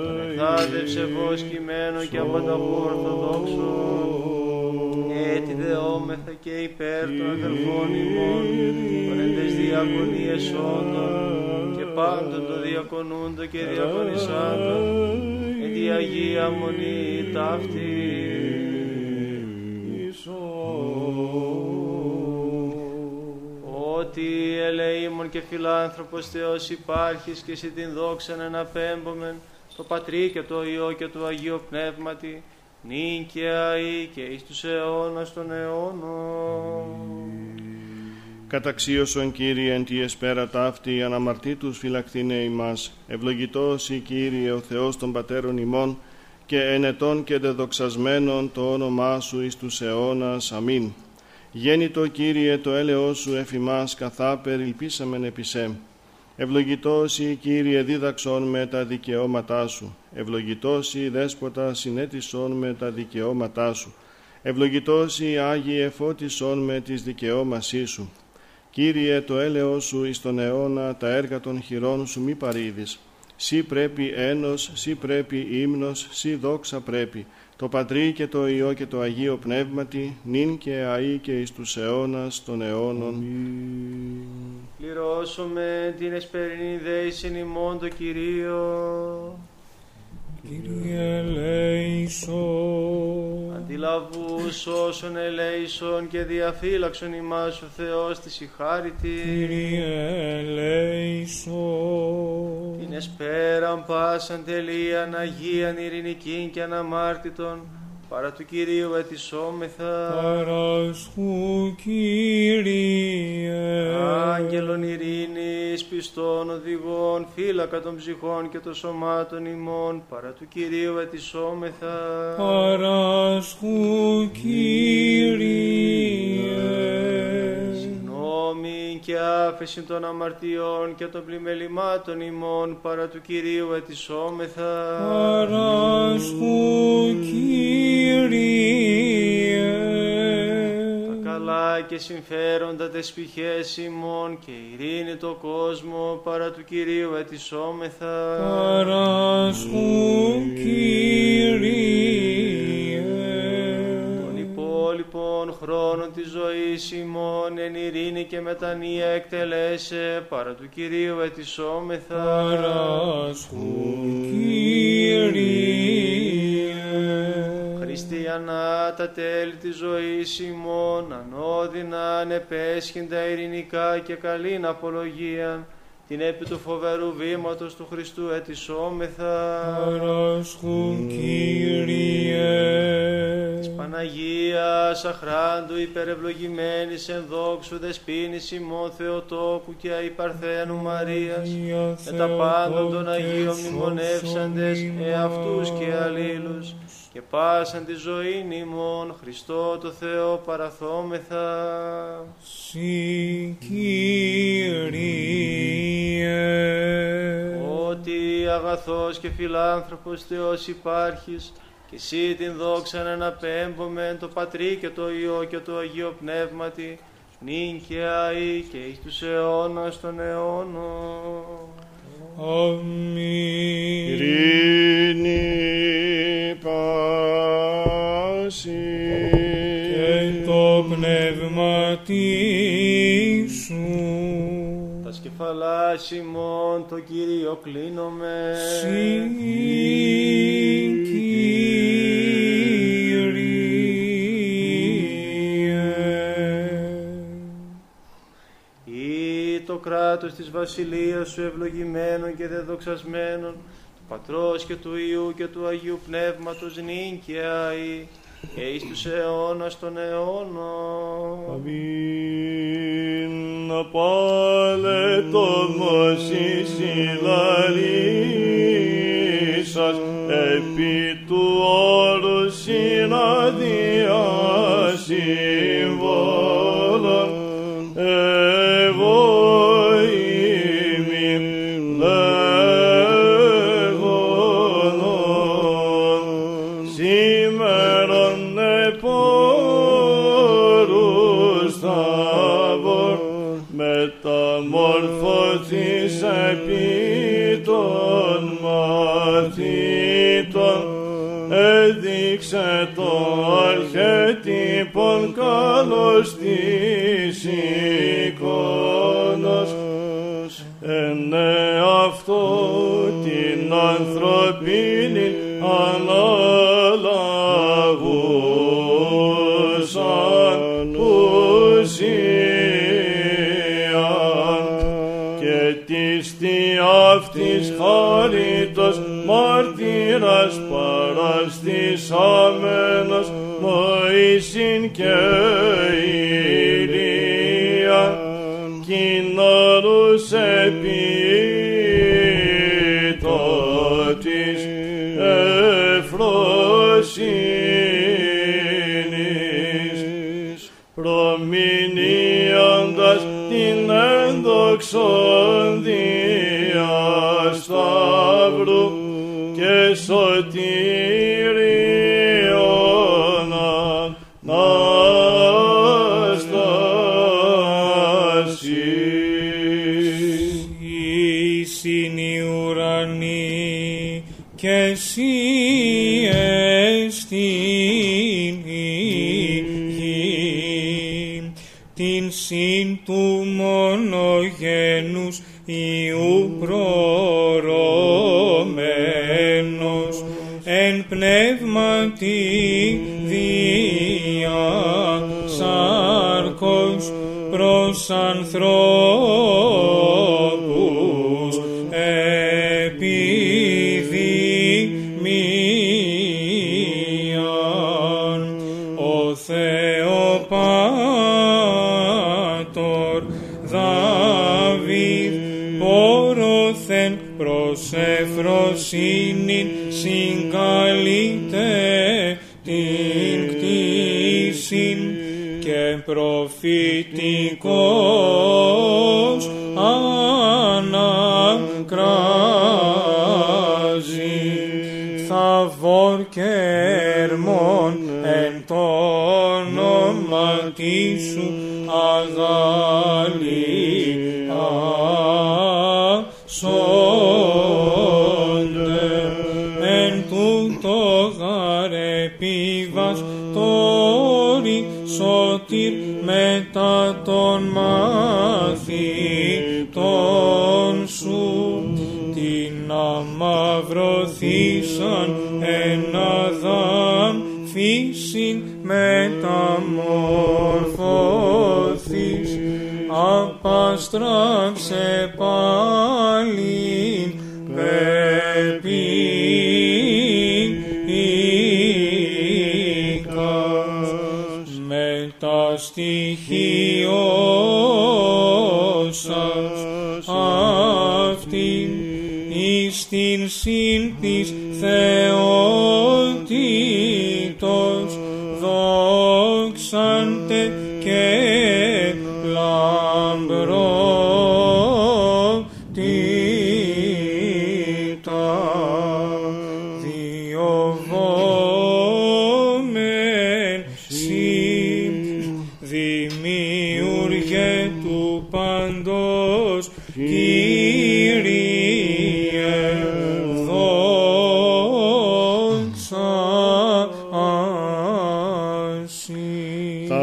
των εχάδευσε βος κειμένων και απανταχού ορθοδόξων, έτσι δεόμεθα και υπέρ των αδελφών ημών, των εντες διακονίες όντων και πάντων των διακονούντων και διακονισάντων, εν τη Αγία Μονή ταύτη. Ότι ελεήμων και φιλάνθρωπος Θεός υπάρχεις και εσύ την δόξαν εναπέμπομεν, το Πατρί και το Υιό και το Αγίο Πνεύματι, νυν και αεί και εις τους αιώνας των αιώνων. Καταξίωσον Κύριε εν τη εσπέρα ταύτη αναμαρτήτους φυλακτήνε ημάς. Ευλογητός η Κύριε ο Θεός των Πατέρων ημών και ενετών και δεδοξασμένων το όνομά Σου εις τους αιώνας. Αμήν. Γέννητο Κύριε το έλεος Σου εφημάς καθά περιλπίσαμεν επισέ. Ευλογητός η Κύριε δίδαξον με τα δικαιώματά Σου. Ευλογητός η Δέσποτα συνέτησον με τα δικαιώματά Σου. Ευλογητός η Άγιε φώτισον με τις δικαιώμασή Σου. Κύριε το έλεος Σου εις τον αιώνα τα έργα των χειρών Σου μη παρήδεις. Σύ πρέπει ένος, σύ πρέπει ύμνος, σύ δόξα πρέπει. Το Πατρί και το Υιό και το Αγίο Πνεύματι, νυν και αεί και εις τους αιώνας των αιώνων. Πληρώσουμε την εσπερινή δέησιν ημών το Κυρίο. Κύριε ελέησον. Αντιλαβούς όσων ελέησον και διαφύλαξον ημάς ο Θεός της η χάριτη. Κύριε ελέησον. Την εσπέραν πάσαν τελείαν Αγίαν ειρηνικήν και αναμάρτητον παρά του Κυρίου ετισόμεθα. Παράσχου Κύριε. Άγγελων ειρήνης, πιστών οδηγών, φύλακα των ψυχών και των σωμάτων ημών, παρά του Κυρίου ετισόμεθα. Παράσχου Κύριε. Συγγνώμη και άφεση των αμαρτιών και των πλημελημάτων ημών, παρά του Κυρίου ετισόμεθα. Παράσχου Κύριε. Τα καλά και συμφέροντα τες πηχές ημών και ειρήνη το κόσμο, παρά του Κυρίου ετισόμεθα. Παράσχου Κύριε. Των υπόλοιπων χρόνων της ζωής ημών εν ειρήνη και μετανία εκτελέσε παρά του Κυρίου ετισόμεθα. Παράσχου Κύριε. Χριστιανά τα τέλη της ζωής ημών ανώδυνα ανεπέσχυντα ειρηνικά και καλήν απολογίαν την επί του φοβερού βήματος του Χριστού ετισόμεθα. Παράσχου Κύριε. Της Παναγίας αχράντου υπερευλογημένης εν δόξου δεσπίνης ημών Θεοτόκου και αϊπαρθένου Μαρίας με τα πάντα των Αγίων μνημονεύσαντες εαυτούς και αλλήλους και πάσαν τη ζωή ημών Χριστό το Θεό παραθόμεθα. Συ Κύριε. Αγαθός και φιλάνθρωπος Θεός υπάρχεις και εσύ την δόξα να αναπέμπομεν το Πατρί και το Υιό και το Αγίο Πνεύματι νυν και αεί και εις τους αιώνας των αιώνων. Αμήν. Ειρήνη πάσης. Και το πνεύμα σου. Τα σκεφαλάς ημών το Κύριο κλείνομαι. Συ Κύριε. Ή το κράτος της βασιλείας σου ευλογημένων και δεδοξασμένων, του Πατρός και του Υιού και του Αγίου Πνεύματος νυν και αεί, και εις τους αιώνας των αιώνων. Αμήν. Πάλε το Μωσής ηλαρίσας επί του όρου συναδεία μαθήτων έδειξε το αρχέτυπον καλώς της εικόνας. Εν αυτό την ανθρωπίνη αναλαγούσαν μάρτυρας παραστησάμενος Μωυσήν και Ηλία κοινωνούς επί το της ευφροσύνης προμηνύοντας την ένδοξον No.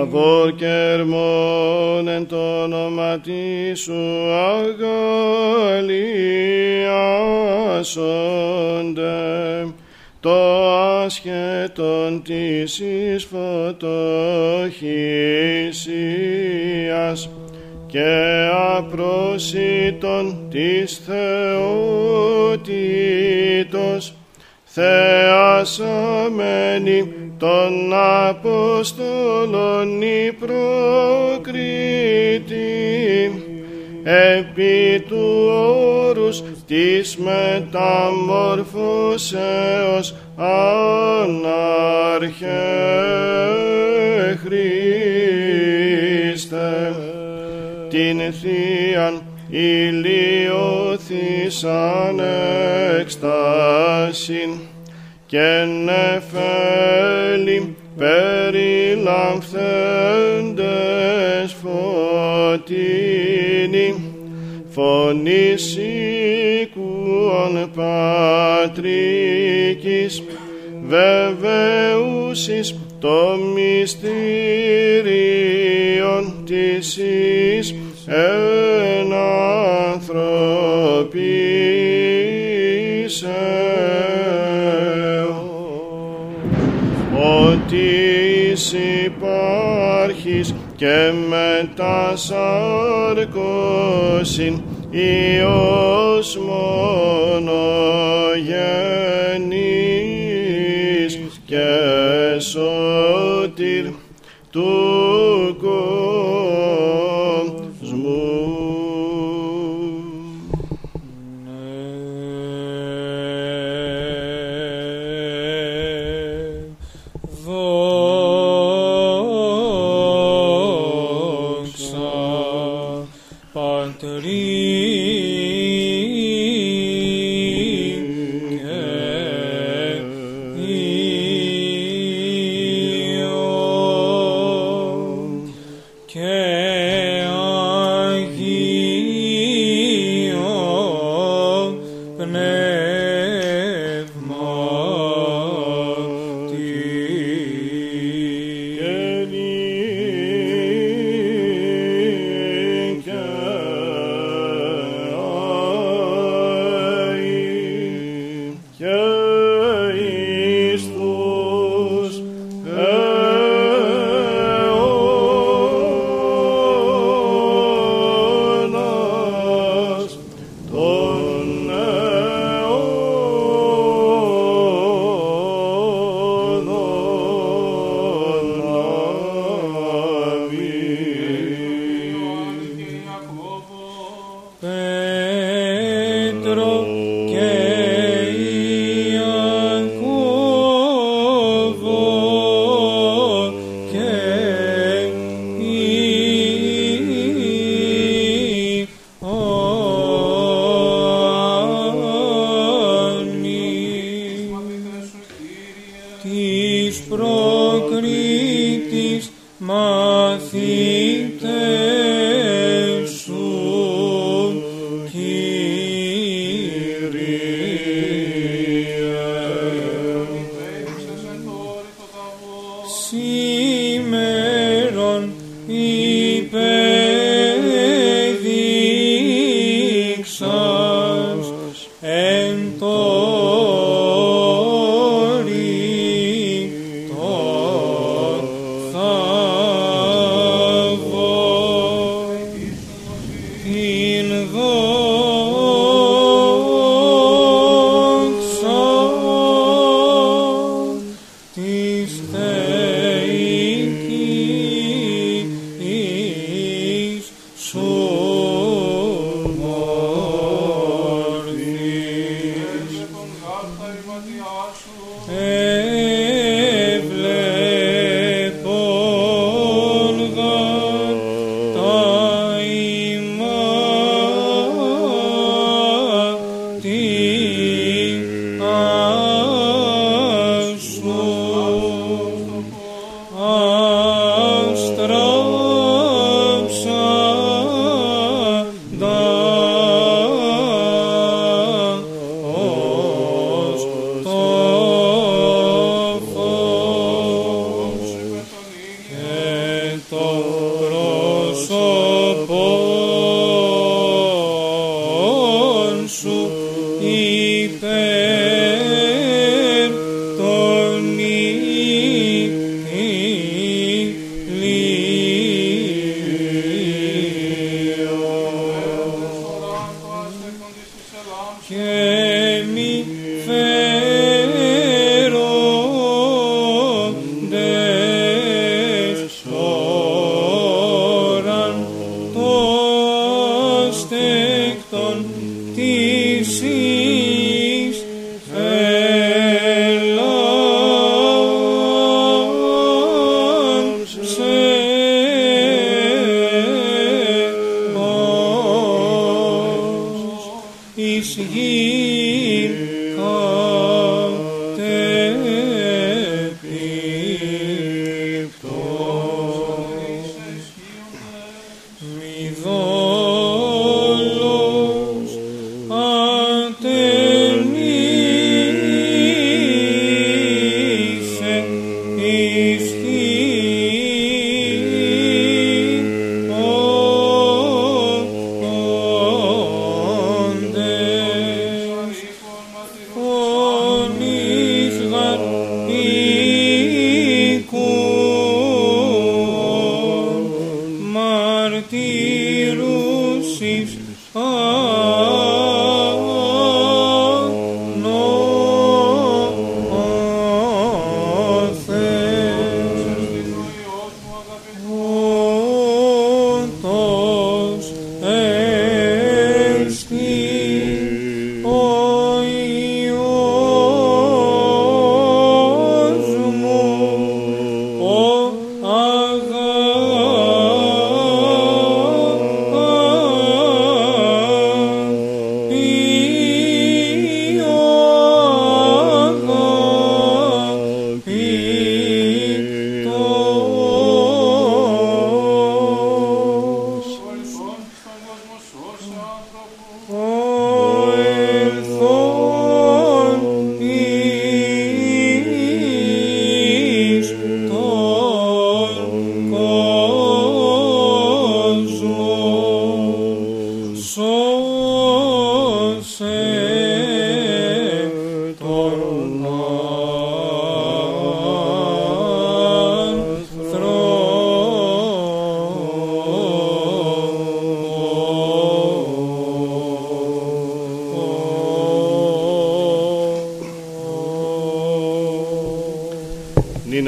Ασύ. Θαβόρ και ερμών εν το όνομα σου αγαλιάσονται το άσχετον της εις φωτοχυσίας και απρόσιτον της θεότητος θεασαμένη των Αποστόλων η προκρίτη επί του όρους της μεταμορφώσεως ανάρχε Χριστέ. Την Θείαν ηλιοθήσαν εκστάσιν και νεφέλη περιλαμφθέντες φωτίνη φωνής οίκου Ιησούον Πατρίκης βεβαιούσεις το μυστήριον της εις εν υπάρχεις και μετασαρκώσιν Υιός μονογενής και σωτήρ του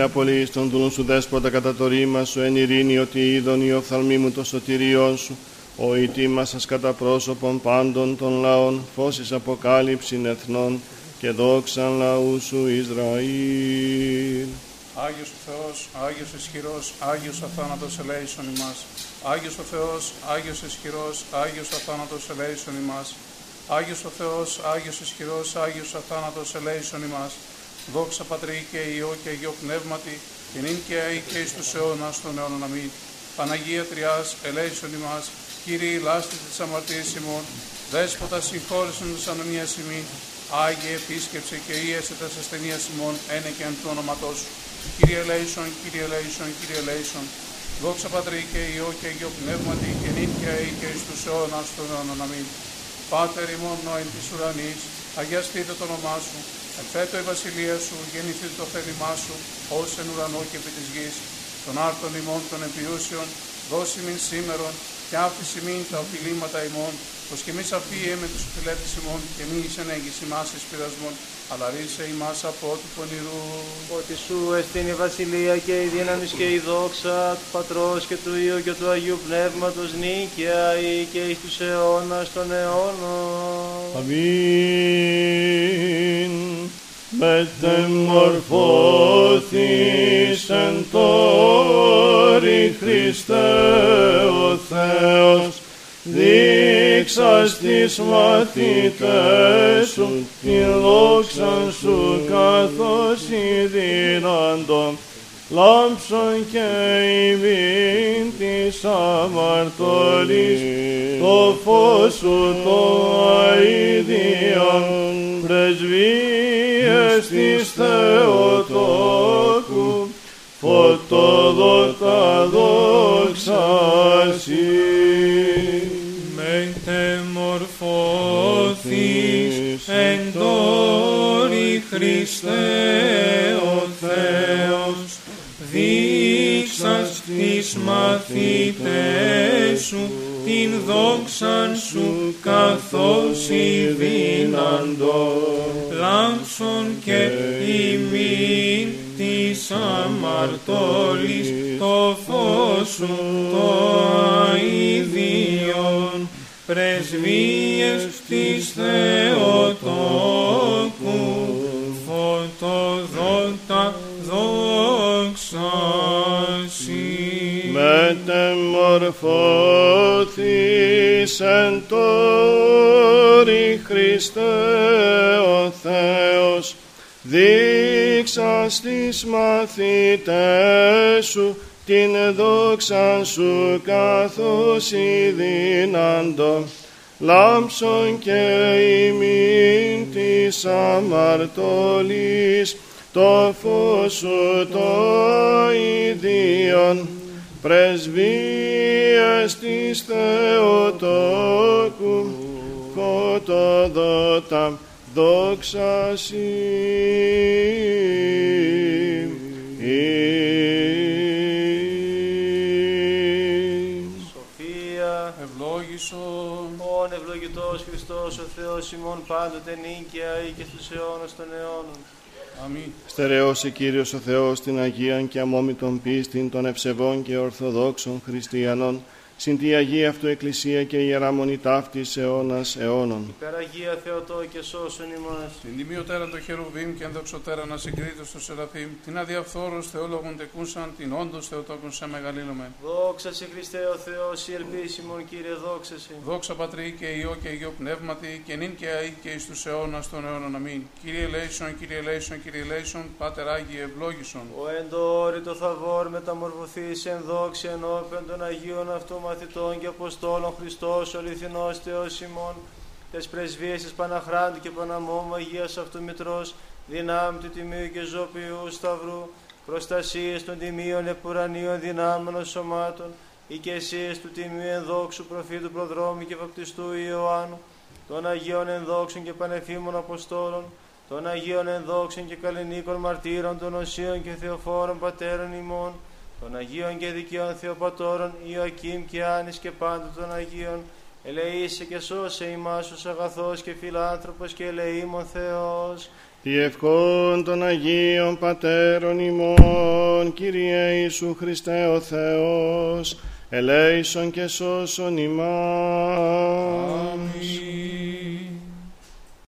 Νίνα πολύ στον δούλον σου δέσποτα κατά το ρήμα σου, εν ειρήνη ότι είδον η οφθαλμή μου το σωτηριό σου, ο ητήμα σας κατά πρόσωπον πάντων των λαών, φώσης αποκάλυψην εθνών και δόξαν λαού σου Ισραήλ. Άγιος ο Θεός, Άγιος ισχυρός, Άγιος αθάνατος ελέησον ημάς. Άγιος ο Θεός, Άγιος ισχυρός, Άγιος αθάνατος ελέησον ημάς. Άγιος ο Θεός, Άγιος ισχυρός, Άγιος αθάνατος ελέησον ημάς. Δόξα Πατρί και Υιό και Υιό Πνεύματι, και νυν και αεί και εις τους αιώνας των αιώνων αμήν. Παναγία Τριάς, ελέησον ημάς, Κύριε λάστη της αμαρτίας ημών, Δέσποτα συγχώρησον της ανομίας ημών, Άγιε επίσκεψε και ίεσε τας ασθενείας ημών, ένε και εν του όνοματός σου. Κύριε Λέησον, Κύριε Λέησον, Κύριε Λέησον, δόξα Πατρί και Υιό και Υιό Πνεύματι και νυν και αεί και εις τους αιώνας των αιώνων αμήν. Πάτερ ημών νόην της ουρανής, αγιαστείτε το όνομά σου, Ελθέτω η βασιλεία σου, γεννηθείτε το θέλημά σου, ως εν ουρανό και επί της γης, των άρτων ημών των επιούσεων, δώσει μην σήμερον, και άφηση μην τα οφειλήματα ημών, πως και εμείς αφήε με τους φιλέτες ημών, και μη εις ενέγγις ημάς εις πειρασμών, αλλά ρίσε ημάς από του πονηρού. Ότι σου εστίν η βασιλεία και η δύναμη και η δόξα του Πατρός και του Υιού και του Αγίου Πνεύματος νίκαια ή και εις τους αιώνας των αιώνων. Αμήν. Μετεμορφώθης εν τόρη Χριστέ ο Θεός, δείξας τις μαθητές σου, την δόξα σου καθώς η δύναντο, λάμψον και ημίν της αμαρτωλής, το φως σου το αηδιον, πρεσβείες της Θεοτόκου, φωτοδότα δόξα Χριστέ ο Θεός, δείξας τις μαθητές σου την δόξαν σου καθώς η δύναντος. Λάμψον και ημίν της αμαρτώλης το φως σου το αηδιον πρεσβείες της Θεοτόκου Μετεμορφώθης εν τόρη Χριστέ ο Θεός, δείξας τις μαθητές σου την δόξα σου καθώς η δύναντο, λάμψον και ημίν της αμαρτωλής, το φως σου το αηδιον, πρεσβείες της Θεοτόκου, φωτοδότα δόξα Σοφία, Ευλόγησον, όν ευλογητός Χριστός ο Θεός ημών πάντοτε νίκαια ή και στους αιώνας των αιώνων. Αμήν. Στερεώσει Κύριος ο Θεός την Αγίαν και αμόμητον πίστην των ευσεβών και ορθοδόξων χριστιανών, συν τη Αγία Αυτού Εκκλησία και Ιερά Μονή ταύτης αιώνας αιώνων. Υπεραγία Θεοτό και σώσον ημάς. Την τιμιωτέραν το χερουβίμ και ενδοξωτέραν να συγκρίτω στο Σεραφείμ, την αδιαφθόρους θεόλογων τεκούσαν, την όντως θεοτόκον σε μεγαλύνομαι. Δόξα σε Χριστέ ο Θεός, η ελπίσιμον Κύριε δόξα σε. Δόξα Πατρί και Υιό και Υιό Πνεύματι και νυν και αεί και εις τους αιώνας των αιώνων αμήν. Κύριε Λέησον, Κύριε Λέησον, Κύριε Λέησον, Πάτερ Άγιε ευλόγησον. Ο εντόρητο θαβόρ μεταμορφωθείς εν δόξη ενώπιον των Αγίων αυτού μαθητών και Αποστόλων Χριστός ο αληθινός Θεός ημών, τες πρεσβείες της Παναχράντου και Παναμόμου Αγίας αυτού Μητρός, δυνάμει του Τιμίου και Ζωπιού Σταυρού, προστασίες των Τιμίων Επουρανίων δυνάμενων σωμάτων, οικεσίες του Τιμίου Ενδόξου Προφήτου Προδρόμου και Βαπτιστού Ιωάννου, των Αγίων Ενδόξων και Πανεφήμων Αποστόλων, των Αγίων Ενδόξων και Καλλινίκων Μαρτύρων, των Οσίων και Θεοφόρων Πατέρων ημών, των Αγίων και Δικαίων Θεοπατώρων, Ιωακήμ και Άνης και πάντων των Αγίων, ελεήσε και σώσε ημάς ως αγαθός και φιλάνθρωπος και ελεήμων Θεός. Τι ευχών των Αγίων Πατέρων ημών, Κύριε Ιησού Χριστέ ο Θεός, ελέησον και σώσον ημάς. Αμήν.